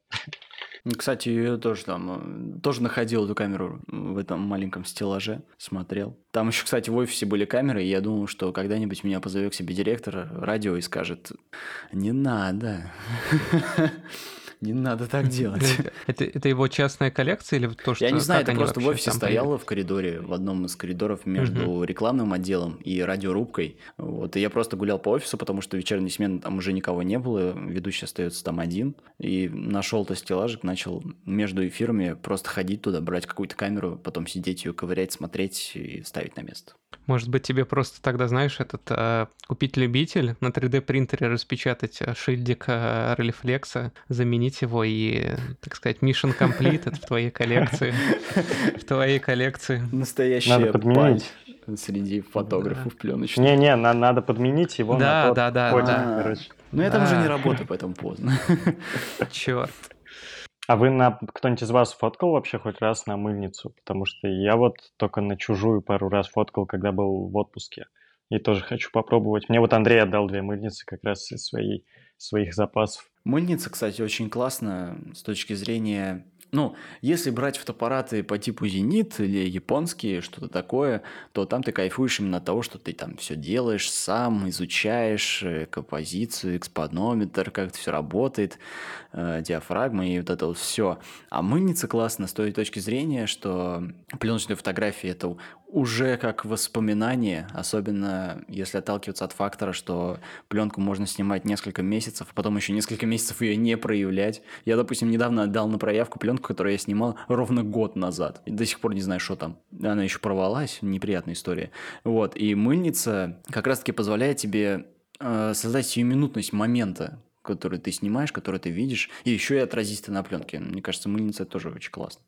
Кстати, я тоже там э, тоже находил эту камеру в этом маленьком стеллаже, смотрел. Там еще, кстати, в офисе были камеры, и я думал, что когда-нибудь меня позовет к себе директор радио и скажет, не надо. [LAUGHS] Не надо так делать. Это, это его частная коллекция или то, что... Я не знаю, это просто в офисе стояло в коридоре, в одном из коридоров между угу. рекламным отделом и радиорубкой. Вот, и я просто гулял по офису, потому что вечерней смены там уже никого не было, ведущий остается там один. И нашел-то стеллажик, начал между эфирами просто ходить туда, брать какую-то камеру, потом сидеть ее ковырять, смотреть и ставить на место. Может быть, тебе просто тогда, знаешь, этот э, купить любитель, на 3D принтере распечатать э, шильдик э, Релифлекса, заменить его и, так сказать, mission completed в твоей коллекции. В твоей коллекции. Настоящая подменить. среди фотографов пленочных. Не-не, на- надо подменить его Да, на тот да, да, да. Но я там уже не работаю, поэтому поздно. Черт. А вы на кто-нибудь из вас фоткал вообще хоть раз на мыльницу? Потому что я вот только на чужую пару раз фоткал, когда был в отпуске. И тоже хочу попробовать. Мне вот Андрей отдал две мыльницы как раз из своей, своих запасов. Мыльница, кстати, очень классно с точки зрения... Ну, если брать фотоаппараты по типу «Зенит» или японские, что-то такое, то там ты кайфуешь именно от того, что ты там все делаешь сам, изучаешь э, композицию, экспонометр, как это все работает, э, диафрагма и вот это вот все. А мыльница классно с той точки зрения, что пленочные фотографии это уже как воспоминание, особенно если отталкиваться от фактора, что пленку можно снимать несколько месяцев, а потом еще несколько месяцев ее не проявлять. Я, допустим, недавно отдал на проявку пленку, которую я снимал ровно год назад. И до сих пор не знаю, что там. Она еще порвалась, неприятная история. Вот, и мыльница как раз-таки позволяет тебе э, создать сиюминутность момента, который ты снимаешь, который ты видишь, и еще и отразить это на пленке. Мне кажется, мыльница тоже очень классно.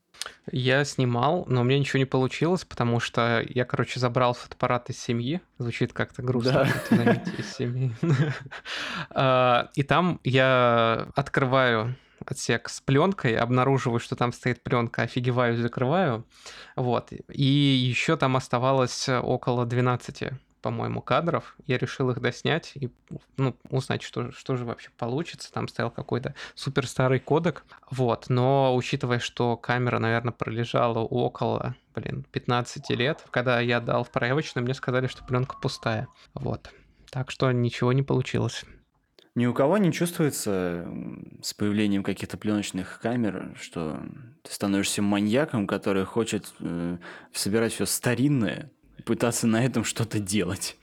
Я снимал, но у меня ничего не получилось, потому что я, короче, забрал фотоаппарат из семьи. Звучит как-то грустно, Да. это, заметьте, из семьи. [LAUGHS] А, И там я открываю отсек с пленкой, обнаруживаю, что там стоит пленка, офигеваю, закрываю. Вот. И еще там оставалось около 12 по-моему, кадров. Я решил их доснять и ну, узнать, что, что же вообще получится. Там стоял какой-то супер старый кодек. Вот. Но учитывая, что камера, наверное, пролежала около, блин, 15 лет, когда я дал в проявочную, мне сказали, что пленка пустая. Вот. Так что ничего не получилось. Ни у кого не чувствуется с появлением каких-то пленочных камер, что ты становишься маньяком, который хочет э, собирать все старинное, пытаться на этом что-то делать.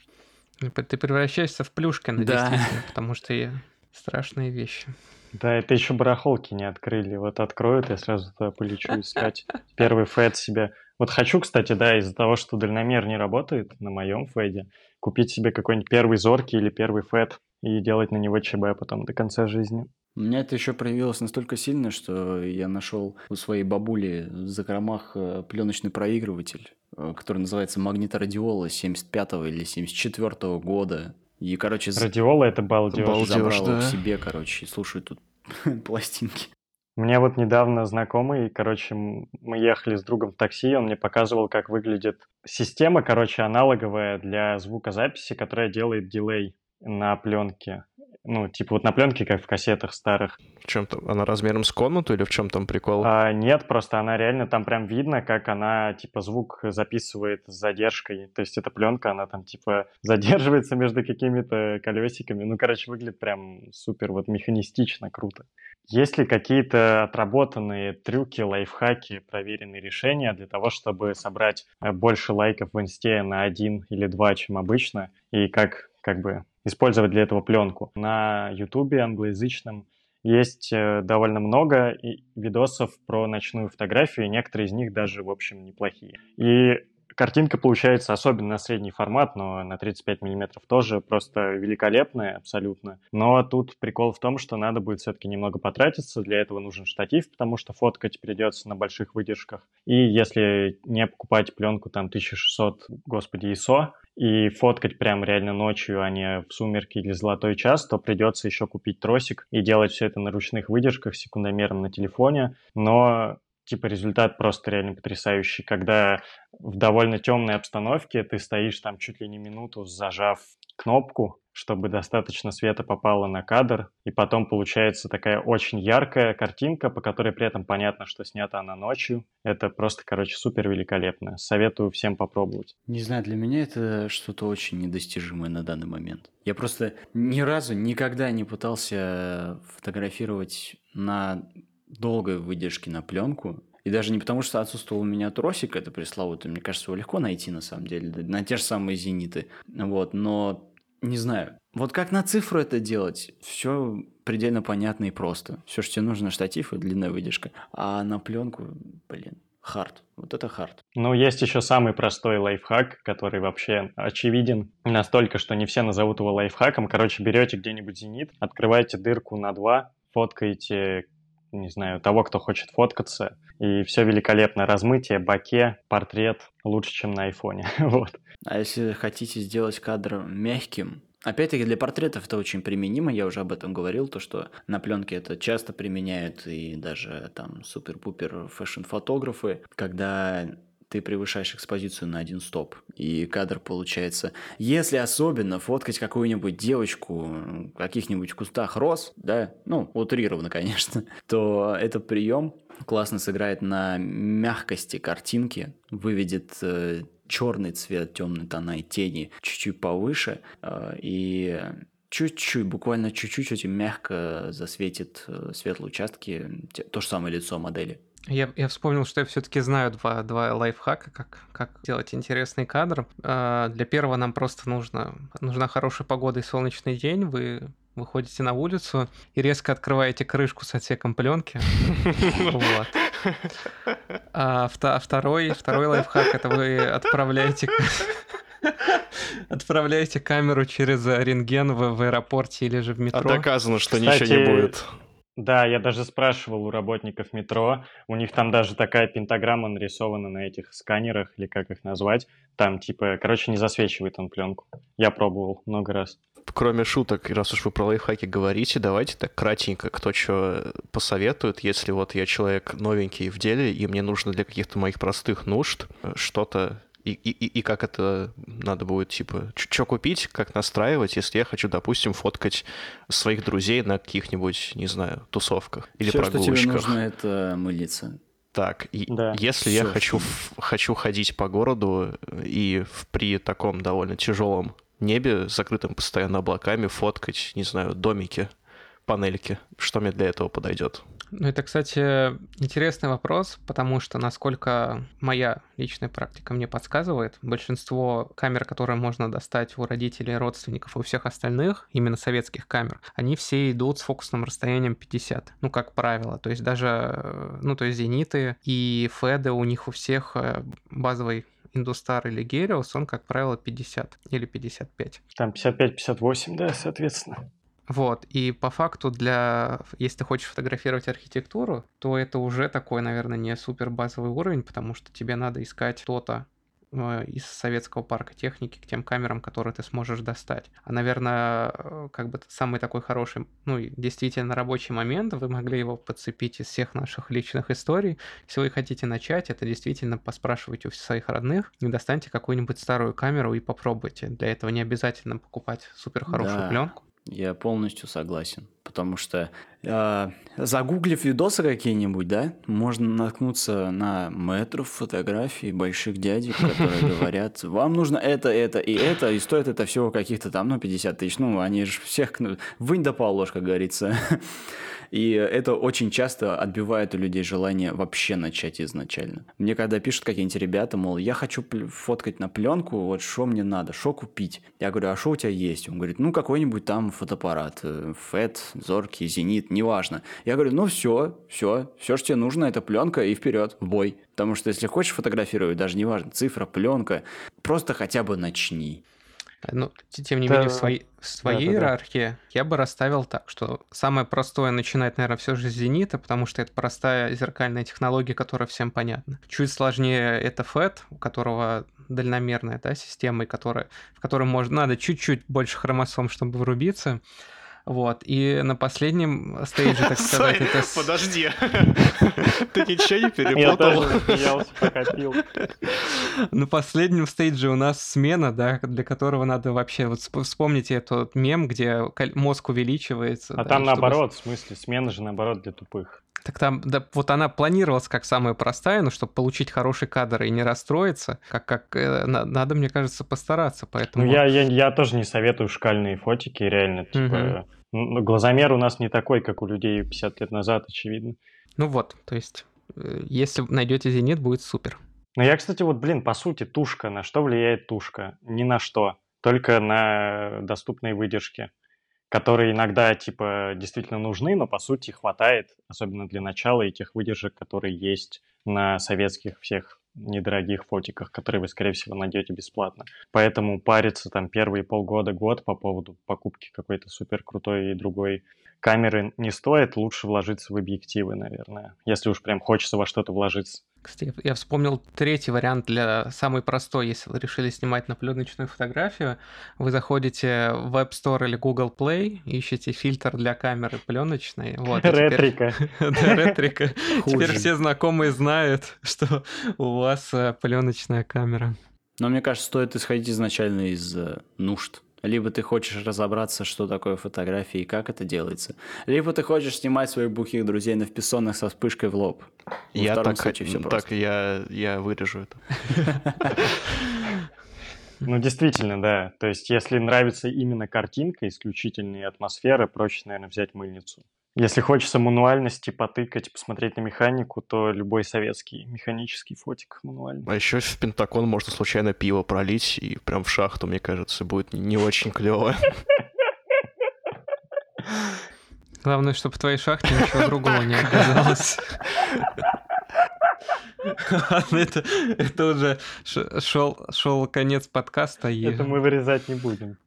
Ты превращаешься в Плюшкина, Да. действительно, потому что я... страшные вещи. Да, это еще барахолки не открыли. Вот откроют, я сразу туда полечу искать [LAUGHS] первый фэд себе. Вот хочу, кстати, да, из-за того, что дальномер не работает на моем фэде, купить себе какой-нибудь первый зоркий или первый фэд и делать на него ЧБ потом до конца жизни. У меня это еще проявилось настолько сильно, что я нашел у своей бабули в закромах пленочный проигрыватель, э, который называется магниторадиола 75 или 74 года. И, короче, Радиола это балдеж. Балдеж, забрал его да. к себе, короче, и слушаю тут [LAUGHS] пластинки. Мне вот недавно знакомый, короче, мы ехали с другом в такси, он мне показывал, как выглядит система, короче, аналоговая для звукозаписи, которая делает дилей на пленке. Ну, типа вот на пленке, как в кассетах старых. В чем там? Она размером с комнату или в чем там прикол? А, нет, просто она реально там прям видно, как она типа звук записывает с задержкой. То есть эта пленка, она там типа [LAUGHS] задерживается между какими-то колесиками. Ну, короче, выглядит прям супер вот механистично, круто. Есть ли какие-то отработанные трюки, лайфхаки, проверенные решения для того, чтобы собрать э, больше лайков в инсте на один или два, чем обычно? И как, как бы использовать для этого пленку? На ютубе англоязычном есть э, довольно много видосов про ночную фотографию, и некоторые из них даже, в общем, неплохие. И картинка получается, особенно на средний формат, но на 35 миллиметров тоже просто великолепная абсолютно. Но тут прикол в том, что надо будет все-таки немного потратиться, для этого нужен штатив, потому что фоткать придется на больших выдержках. И если не покупать пленку там 1600, господи, ISO, и фоткать прям реально ночью, а не в сумерки или золотой час, то придется еще купить тросик и делать все это на ручных выдержках, секундомером на телефоне. Но типа результат просто реально потрясающий, когда в довольно темной обстановке ты стоишь там чуть ли не минуту, зажав кнопку, чтобы достаточно света попало на кадр, и потом получается такая очень яркая картинка, по которой при этом понятно, что снята она ночью. Это просто, короче, супер великолепно. Советую всем попробовать. Не знаю, для меня это что-то очень недостижимое на данный момент. Я просто ни разу никогда не пытался фотографировать на долгой выдержке на пленку. И даже не потому, что отсутствовал у меня тросик, это пресловутый, мне кажется, его легко найти на самом деле, на те же самые зениты. Вот, но не знаю. Вот как на цифру это делать, все предельно понятно и просто. Все, что тебе нужно, штатив и длинная выдержка. А на пленку, блин, хард. Вот это хард. Ну, есть еще самый простой лайфхак, который вообще очевиден настолько, что не все назовут его лайфхаком. Короче, берете где-нибудь зенит, открываете дырку на два, фоткаете не знаю, того, кто хочет фоткаться. И все великолепно. Размытие, баке, портрет лучше, чем на айфоне. [LAUGHS] вот. А если хотите сделать кадр мягким, Опять-таки для портретов это очень применимо, я уже об этом говорил, то что на пленке это часто применяют и даже там супер-пупер фэшн-фотографы, когда ты превышаешь экспозицию на один стоп, и кадр получается... Если особенно фоткать какую-нибудь девочку в каких-нибудь кустах роз, да, ну, утрированно, конечно, [LAUGHS] то этот прием классно сыграет на мягкости картинки, выведет э, черный цвет, темные тона и тени чуть-чуть повыше, э, и чуть-чуть, буквально чуть-чуть очень мягко засветит э, светлые участки, то же самое лицо модели. Я, я вспомнил, что я все-таки знаю два, два лайфхака, как, как делать интересный кадр. Э, для первого нам просто нужно, нужна хорошая погода и солнечный день. Вы выходите на улицу и резко открываете крышку с отсеком пленки. [LAUGHS] Вот. А, а второй, второй лайфхак это вы отправляете [LAUGHS] Отправляете камеру через рентген в, в аэропорте или же в метро. А доказано, что Кстати, ничего не будет. Да, я даже спрашивал у работников метро, у них там даже такая пентаграмма нарисована на этих сканерах, или как их назвать. Там типа, короче, не засвечивает он пленку. Я пробовал много раз. Кроме шуток, раз уж вы про лайфхаки говорите, давайте так кратенько, кто что посоветует, если вот я человек новенький в деле, и мне нужно для каких-то моих простых нужд что-то и, и, и как это надо будет, типа, что купить, как настраивать, если я хочу, допустим, фоткать своих друзей на каких-нибудь, не знаю, тусовках или Все, прогулочках. что тебе нужно, это мылиться. Так, и да. если Все, я хочу, хочу ходить по городу и в, при таком довольно тяжелом небе, закрытым постоянно облаками, фоткать, не знаю, домики, панельки, что мне для этого подойдет? Ну, это, кстати, интересный вопрос, потому что, насколько моя личная практика мне подсказывает, большинство камер, которые можно достать у родителей, родственников и у всех остальных, именно советских камер, они все идут с фокусным расстоянием 50, ну, как правило. То есть даже, ну, то есть зениты и феды у них у всех э, базовый Индустар или Гелиос, он, как правило, 50 или 55. Там 55-58, да, соответственно. Вот, и по факту для, если ты хочешь фотографировать архитектуру, то это уже такой, наверное, не супер базовый уровень, потому что тебе надо искать что-то э, из советского парка техники к тем камерам, которые ты сможешь достать. А, наверное, э, как бы самый такой хороший, ну, действительно рабочий момент, вы могли его подцепить из всех наших личных историй. Если вы хотите начать, это действительно поспрашивайте у своих родных, и достаньте какую-нибудь старую камеру и попробуйте. Для этого не обязательно покупать супер хорошую да. пленку. Я полностью согласен. Потому что э, загуглив видосы какие-нибудь, да, можно наткнуться на метров фотографий больших дядек, которые [LAUGHS] говорят, вам нужно это, это и это, и стоит это всего каких-то там, ну, 50 тысяч. Ну, они же всех, ну, вынь да положь, как говорится. И это очень часто отбивает у людей желание вообще начать изначально. Мне когда пишут какие-нибудь ребята, мол, я хочу фоткать на пленку, вот что мне надо, что купить? Я говорю, а что у тебя есть? Он говорит, ну какой-нибудь там фотоаппарат, FET, зоркий, зенит, неважно. Я говорю, ну все, все, все, что тебе нужно, это пленка и вперед, в бой. Потому что если хочешь фотографировать, даже неважно, цифра, пленка, просто хотя бы начни. Ну, тем не да. менее, в своей, в своей да, иерархии да. я бы расставил так, что самое простое начинать, наверное, все же с зенита, потому что это простая зеркальная технология, которая всем понятна. Чуть сложнее это FET, у которого дальномерная да, система, и которая, в которой можно, надо чуть-чуть больше хромосом, чтобы врубиться. Вот, и на последнем стейдже, так [LAUGHS] сказать, это... Подожди, [LAUGHS] ты ничего не перепутал? Я тоже пока пил. На последнем стейдже у нас смена, да, для которого надо вообще... Вот вспомните этот мем, где мозг увеличивается. А там наоборот, в смысле, смена же наоборот для тупых. Так там, да, вот она планировалась как самая простая, но чтобы получить хороший кадр и не расстроиться, как, как э, надо, мне кажется, постараться. Поэтому... Ну, я, я, я тоже не советую шкальные фотики, реально, типа, угу. Ну, глазомер у нас не такой, как у людей 50 лет назад, очевидно. Ну вот, то есть, э, если найдете зенит, будет супер. Ну я, кстати, вот, блин, по сути, тушка. На что влияет тушка? Ни на что. Только на доступные выдержки, которые иногда, типа, действительно нужны, но, по сути, хватает, особенно для начала, и тех выдержек, которые есть на советских всех недорогих фотиках, которые вы, скорее всего, найдете бесплатно. Поэтому париться там первые полгода, год по поводу покупки какой-то супер крутой и другой камеры не стоит, лучше вложиться в объективы, наверное, если уж прям хочется во что-то вложиться. Кстати, я вспомнил третий вариант для самый простой, если вы решили снимать на пленочную фотографию. Вы заходите в App Store или Google Play, ищете фильтр для камеры пленочной. Вот, ретрика. [LAUGHS] Да, ретрика. Теперь все знакомые знают, что у вас э, пленочная камера. Но мне кажется, стоит исходить изначально из э, нужд либо ты хочешь разобраться, что такое фотография и как это делается. Либо ты хочешь снимать своих бухих друзей на вписонных со вспышкой в лоб. Во я так, случае все так я, я вырежу это. [LAUGHS] Ну, действительно, да. То есть, если нравится именно картинка, исключительная атмосфера, проще, наверное, взять мыльницу. Если хочется мануальности, потыкать, посмотреть на механику, то любой советский механический фотик мануальный. А еще в Пентакон можно случайно пиво пролить и прям в шахту, мне кажется, будет не очень клево. Главное, чтобы в твоей шахте ничего другого не оказалось. это, это уже шел, шел конец подкаста. И... Это мы вырезать не будем.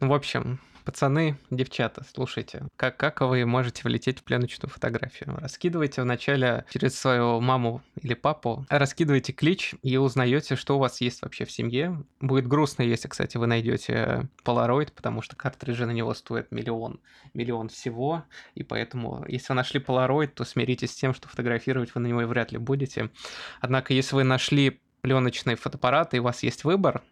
Ну, в общем, Пацаны, девчата, слушайте, как, как вы можете влететь в пленочную фотографию? Раскидывайте вначале через свою маму или папу, раскидывайте клич и узнаете, что у вас есть вообще в семье. Будет грустно, если, кстати, вы найдете Polaroid, потому что картриджи на него стоят миллион, миллион всего, и поэтому, если вы нашли Polaroid, то смиритесь с тем, что фотографировать вы на него вряд ли будете. Однако, если вы нашли пленочный фотоаппарат, и у вас есть выбор,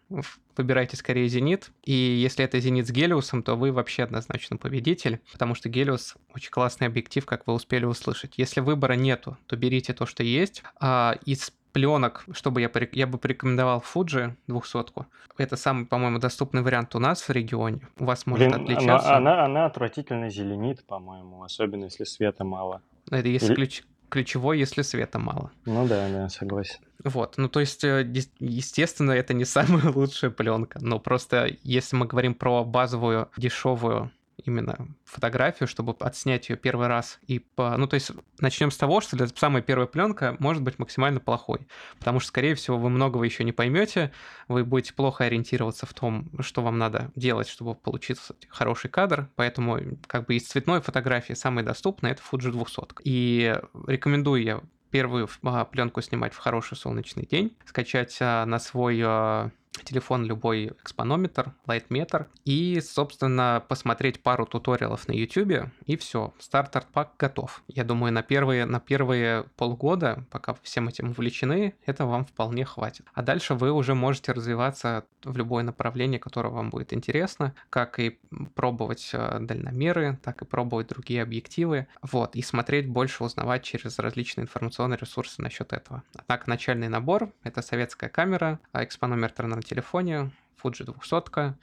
выбирайте скорее Зенит. И если это Зенит с Гелиусом, то вы вообще однозначно победитель, потому что Гелиус очень классный объектив, как вы успели услышать. Если выбора нету, то берите то, что есть. А из пленок, чтобы я, я бы порекомендовал Fuji 200 Это самый, по-моему, доступный вариант у нас в регионе. У вас может Блин, отличаться. Она, она, она отвратительно зеленит, по-моему, особенно если света мало. Это если Или... ключ ключевой, если света мало. Ну да, да, согласен. Вот, ну то есть, э, естественно, это не самая [LAUGHS] лучшая пленка, но просто если мы говорим про базовую дешевую именно фотографию, чтобы отснять ее первый раз. И по... Ну, то есть начнем с того, что для самая первая пленка может быть максимально плохой. Потому что, скорее всего, вы многого еще не поймете, вы будете плохо ориентироваться в том, что вам надо делать, чтобы получиться хороший кадр. Поэтому, как бы из цветной фотографии самой доступной это Fuji 200. И рекомендую я первую а, пленку снимать в хороший солнечный день, скачать а, на свой а, телефон любой экспонометр, лайтметр и, собственно, посмотреть пару туториалов на YouTube, и все, стартер пак готов. Я думаю, на первые, на первые полгода, пока всем этим увлечены, это вам вполне хватит. А дальше вы уже можете развиваться в любое направление, которое вам будет интересно, как и пробовать э, дальномеры, так и пробовать другие объективы, вот, и смотреть больше, узнавать через различные информационные ресурсы насчет этого. Однако начальный набор — это советская камера, а экспонометр на телефоне, Fuji 200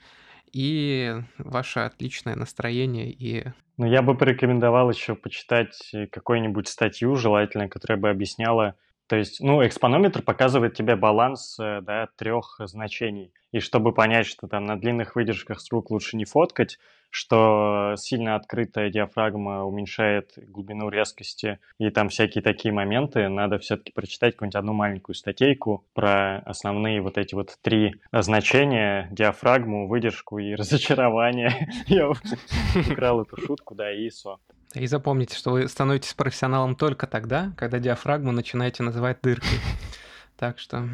и ваше отличное настроение и... Ну, я бы порекомендовал еще почитать какую-нибудь статью, желательно, которая бы объясняла, то есть, ну, экспонометр показывает тебе баланс э, да, трех значений. И чтобы понять, что там на длинных выдержках струк лучше не фоткать, что сильно открытая диафрагма уменьшает глубину резкости и там всякие такие моменты, надо все-таки прочитать какую-нибудь одну маленькую статейку про основные вот эти вот три значения, диафрагму, выдержку и [LAUGHS] разочарование. Я украл эту шутку, да, и ИСО. И запомните, что вы становитесь профессионалом только тогда, когда диафрагму начинаете называть дыркой. Так что,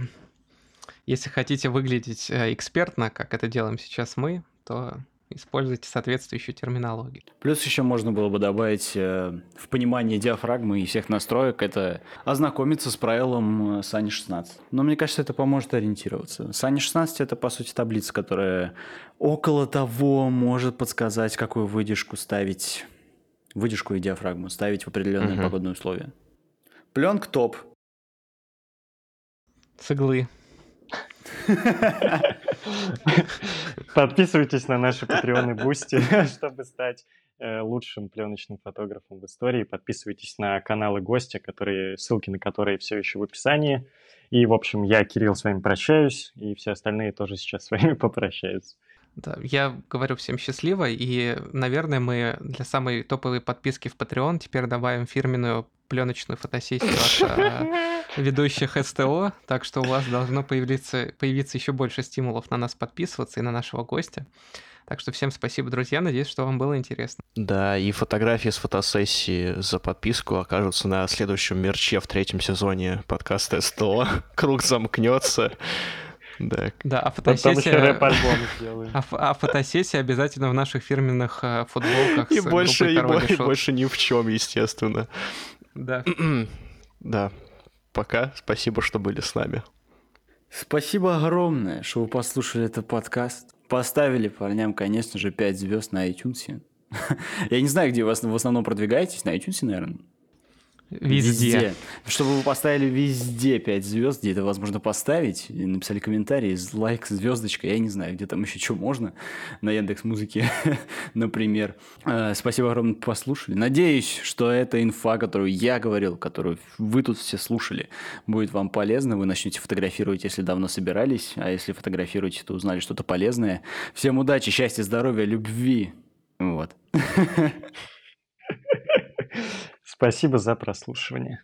если хотите выглядеть э, экспертно, как это делаем сейчас мы, то используйте соответствующую терминологию. Плюс еще можно было бы добавить э, в понимание диафрагмы и всех настроек это ознакомиться с правилом э, Сани 16. Но мне кажется, это поможет ориентироваться. Сани 16 это по сути таблица, которая около того может подсказать, какую выдержку ставить, выдержку и диафрагму ставить в определенные угу. погодные условия. Пленк топ. С иглы. [LAUGHS] Подписывайтесь на наши Patreon ы, Boosty, [LAUGHS] чтобы стать э, лучшим пленочным фотографом в истории. Подписывайтесь на каналы гостя, которые, ссылки на которые все еще в описании. И, в общем, я, Кирилл, с вами прощаюсь, и все остальные тоже сейчас [LAUGHS] с вами попрощаются. Да, я говорю всем счастливо, и, наверное, мы для самой топовой подписки в Patreon теперь добавим фирменную пленочную фотосессию от э, ведущих СТО, так что у вас должно появиться, появиться еще больше стимулов на нас подписываться и на нашего гостя. Так что всем спасибо, друзья. Надеюсь, что вам было интересно. Да, и фотографии с фотосессии за подписку окажутся на следующем мерче в третьем сезоне подкаста СТО. [LAUGHS] Круг замкнется. Да. Да, а фотосессия... А, а фотосессия обязательно в наших фирменных э, футболках. И больше, и, и больше ни в чем, естественно. Да. [CLEARS THROAT] да. Пока. Спасибо, что были с нами. Спасибо огромное, что вы послушали этот подкаст. Поставили парням, конечно же, 5 звезд на iTunes. [LAUGHS] Я не знаю, где вы в основном продвигаетесь. На iTunes, наверное. Везде. везде. Чтобы вы поставили везде 5 звезд, где это возможно поставить, и написали комментарий, лайк, звездочка, я не знаю, где там еще что можно, на Яндекс Музыке, [LAUGHS] например. Э, спасибо огромное, послушали. Надеюсь, что эта инфа, которую я говорил, которую вы тут все слушали, будет вам полезна. Вы начнете фотографировать, если давно собирались, а если фотографируете, то узнали что-то полезное. Всем удачи, счастья, здоровья, любви. Вот. [LAUGHS] Спасибо за прослушивание.